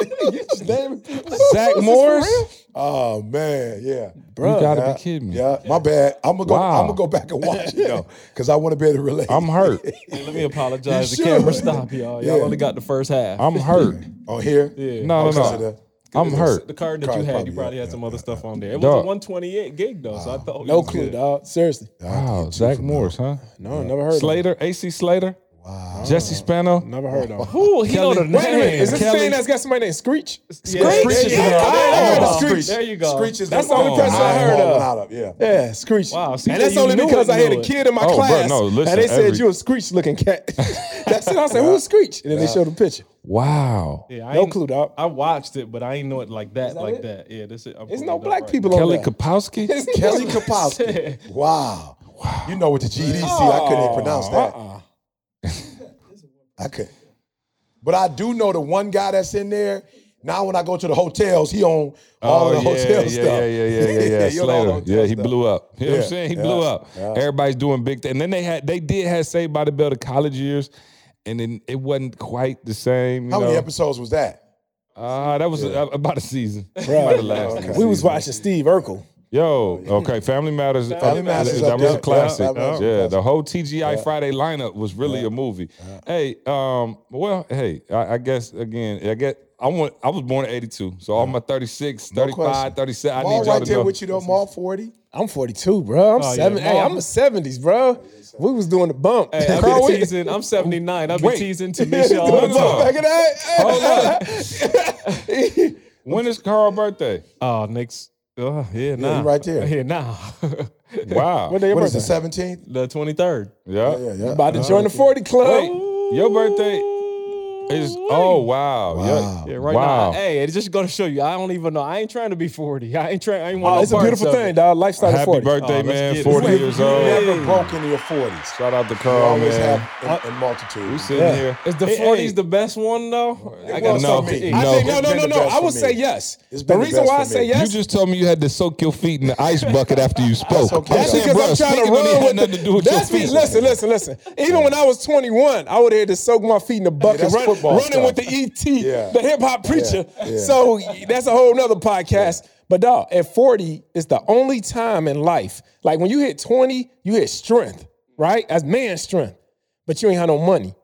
You just naming people. Zach Morris. Oh man, yeah, bro. You gotta yeah, be kidding me. Yeah, my bad. I'm gonna go. Wow. I'm gonna go back and watch it though, because I want to be able to relate. I'm hurt. Hey, let me apologize. The You camera should. stop, y'all. Y'all Yeah. only got the first half. I'm hurt. on here. Yeah. No, Okay, no, so no. the- I'm hurt. the card that Card's you had, you probably yeah, had some yeah, other yeah. stuff on there. It was Dog. a 128 gig though, so I thought No clue, good. dog. Seriously. Wow, Zach Morris, huh? No, never heard of Slater, AC Slater, wow. Jesse Spano. Never heard of him. Ooh, he know the name. Wait a minute. Is this Kelly- the thing that's got somebody named Screech? Yeah, Screech is there you the- go. I There you. Screech. There you go. Screech is That's the only oh, person I heard of. Of. Yeah. Yeah, Screech. Wow, see, and that's you only knew because it, I had knew a it. kid in my Oh, bro, class, no, listen, and they said every- you a Screech looking cat. that's it. I said, "Who's Screech?" And then they showed a picture. Wow. Yeah, I No ain't- clue, dog. I watched it, but I ain't know it like that, that like it? that. Yeah, this is. I'm There's pulling no it up black right people Kelly on there. Kelly Kapowski. Kelly Kapowski. wow. You know what the GEDC, I couldn't even pronounce oh. that. Uh-uh. I could. But I do know the one guy that's in there. Now when I go to the hotels, he on all of the Oh, yeah, hotel yeah, stuff. Yeah, yeah, yeah, yeah, yeah. he on all the Slater. Yeah, he blew up. You know what Yeah, I'm saying? He yeah, blew up. yeah. Everybody's doing big things. And then they had they did have Saved by the Bell the college years, and then it wasn't quite the same. You How know? many episodes was that? Uh, that was about a season. Right. About the last Okay. season. We was watching Steve Urkel. Yo, okay, Family Matters. Family uh, Matters that was a classic. Yeah, Yeah, that was a classic. the whole TGI Friday lineup was really a movie. Hey, um, well, hey, I, I guess again, I get. I want. I was born in '82, so all my 36, 35, question. 37. I need y'all right to there know. with you though, Maul 40. I'm 42, bro. I'm Oh, yeah. Hey, I'm a 70s, bro. We was doing the bump. Hey, Carl, I'll be we- teasing. I'm 79. I'll be Wait. teasing to Doing Misha all the the time. Back of that. Hey. When is Carl's birthday? Oh, next. Uh, yeah, Yeah, nah. right there. Yeah, now. Wow. What day your What is birthday? it, 17? the 23rd. yeah. Yeah, yeah. About to join the 40 club. Wait, your birthday is oh wow. Wow. Yeah. Yeah, right wow. now. Hey, it's just gonna show you. I don't even know. I ain't trying to be 40. I ain't trying. I ain't want Oh, no it's a parts beautiful of thing, it. dog. Lifestyle of Happy 40. birthday, Oh, let's man. get it. 40 You years You old. never broke into your 40s. Shout out to You Carl, always man. have in, in multitude. We sitting Yeah. here. Is the Hey, 40s hey, the best one though? I well, got no, for me. no. I think, no, It's no, been no, the no. best I for would me. say yes. It's The been the reason best why I for say me. yes. You just told me you had to soak your feet in the ice bucket after you spoke. okay. That's because bro, I'm trying to speaking of me run had with nothing to do with your That's me. feet. Listen, listen, listen. Even when I was 21, I would have had to soak my feet in the bucket, that's run- football running stuff. with the ET, Yeah. the hip hop preacher. yeah. So that's a whole nother podcast. But dog, at 40, it's the only time in life. Like when you hit 20, you hit strength, right? As man strength. But you ain't had no money.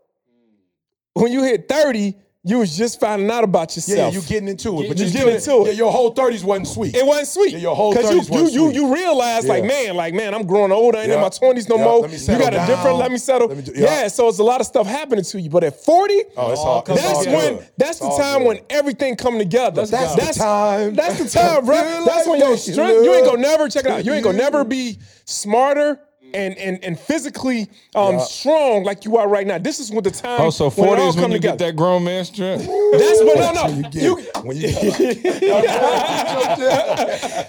When you hit 30, you was just finding out about yourself. Yeah, yourself. you getting into it. But You you getting into it. Yeah, your whole 30s wasn't sweet. It wasn't sweet. Yeah, your whole 30s you you wasn't you sweet. you realize like man like man I'm growing older. I ain't in my twenties no Yeah, more. let me You settle got a different. Let me settle. Let me do- yeah. yeah. So it's a lot of stuff happening to you. But at forty, Oh, it's all- oh, it's that's all when good. that's It's the time good. when everything come together. That's the time. That's the time, bro. That's when your strength. You ain't gonna never check it out. You ain't gonna never be smarter. And, and and physically um, strong like you are right now. This is when the time. Oh, so when it 40 all is when come you together. get that grown man strength? That's what no no. you get You, when you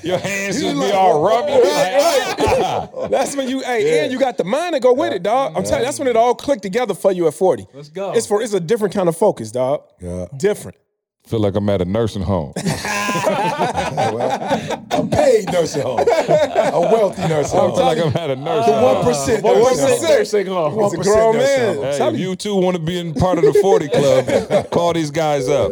Your hands He's just be like, all "Whoa, rubbing. Right, right. That's when you, hey, and you got the mind to go with it, dog. I'm telling you, that's when it all clicked together for you at 40. Let's go. It's for it's a different kind of focus, dog. Yeah. Different. Feel like I'm at a nursing home. a paid nursing home, a wealthy nursing I home. feel like I'm at a nursing home. One percent. One percent. Nursing home. It's a 1% grown man. Hey, if you. two want to be in part of the 40 club, call these guys up.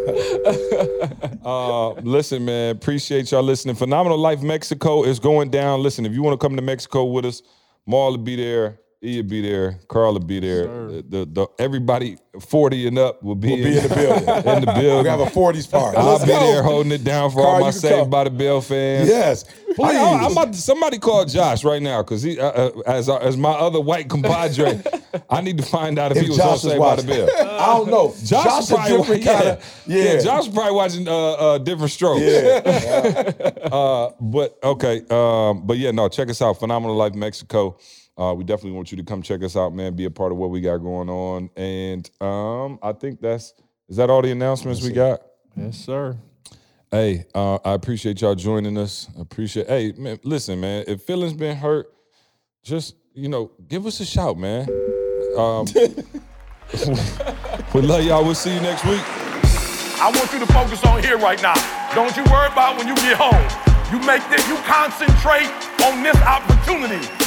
Uh, listen, man, appreciate y'all listening. Phenomenal Life Mexico is going down. Listen, if you want to come to Mexico with us, Maul will be there. E will be there. Carl will be there. The, the, the- everybody 40 and up will be, We'll be in the building. in the We building. have a 40s party. I'll Let's be go. there holding it down for Carl, all my Saved by the Bell fans. Yes, please. I, I, am about to, somebody call Josh right now because he, uh, uh, as uh, as my other white compadre, I need to find out if, if he was Josh on Saved by the watching, Bell. I don't know. Josh, Josh, is a probably different yeah. kind of yeah. yeah. Josh is probably watching uh, uh, different strokes. Yeah. Uh, but okay, um, but yeah, no, check us out, Phenomenal Life Mexico. Uh, we definitely want you to come check us out, man. Be a part of what we got going on, and um, I think that's is that all the announcements we got. Yes, sir. Hey, uh, I appreciate y'all joining us. I appreciate. Hey, man, listen, man. If feelings been hurt, just you know, give us a shout, man. Um, we love y'all. We'll see you next week. I want you to focus on here right now. Don't you worry about when you get home. You make this. You concentrate on this opportunity.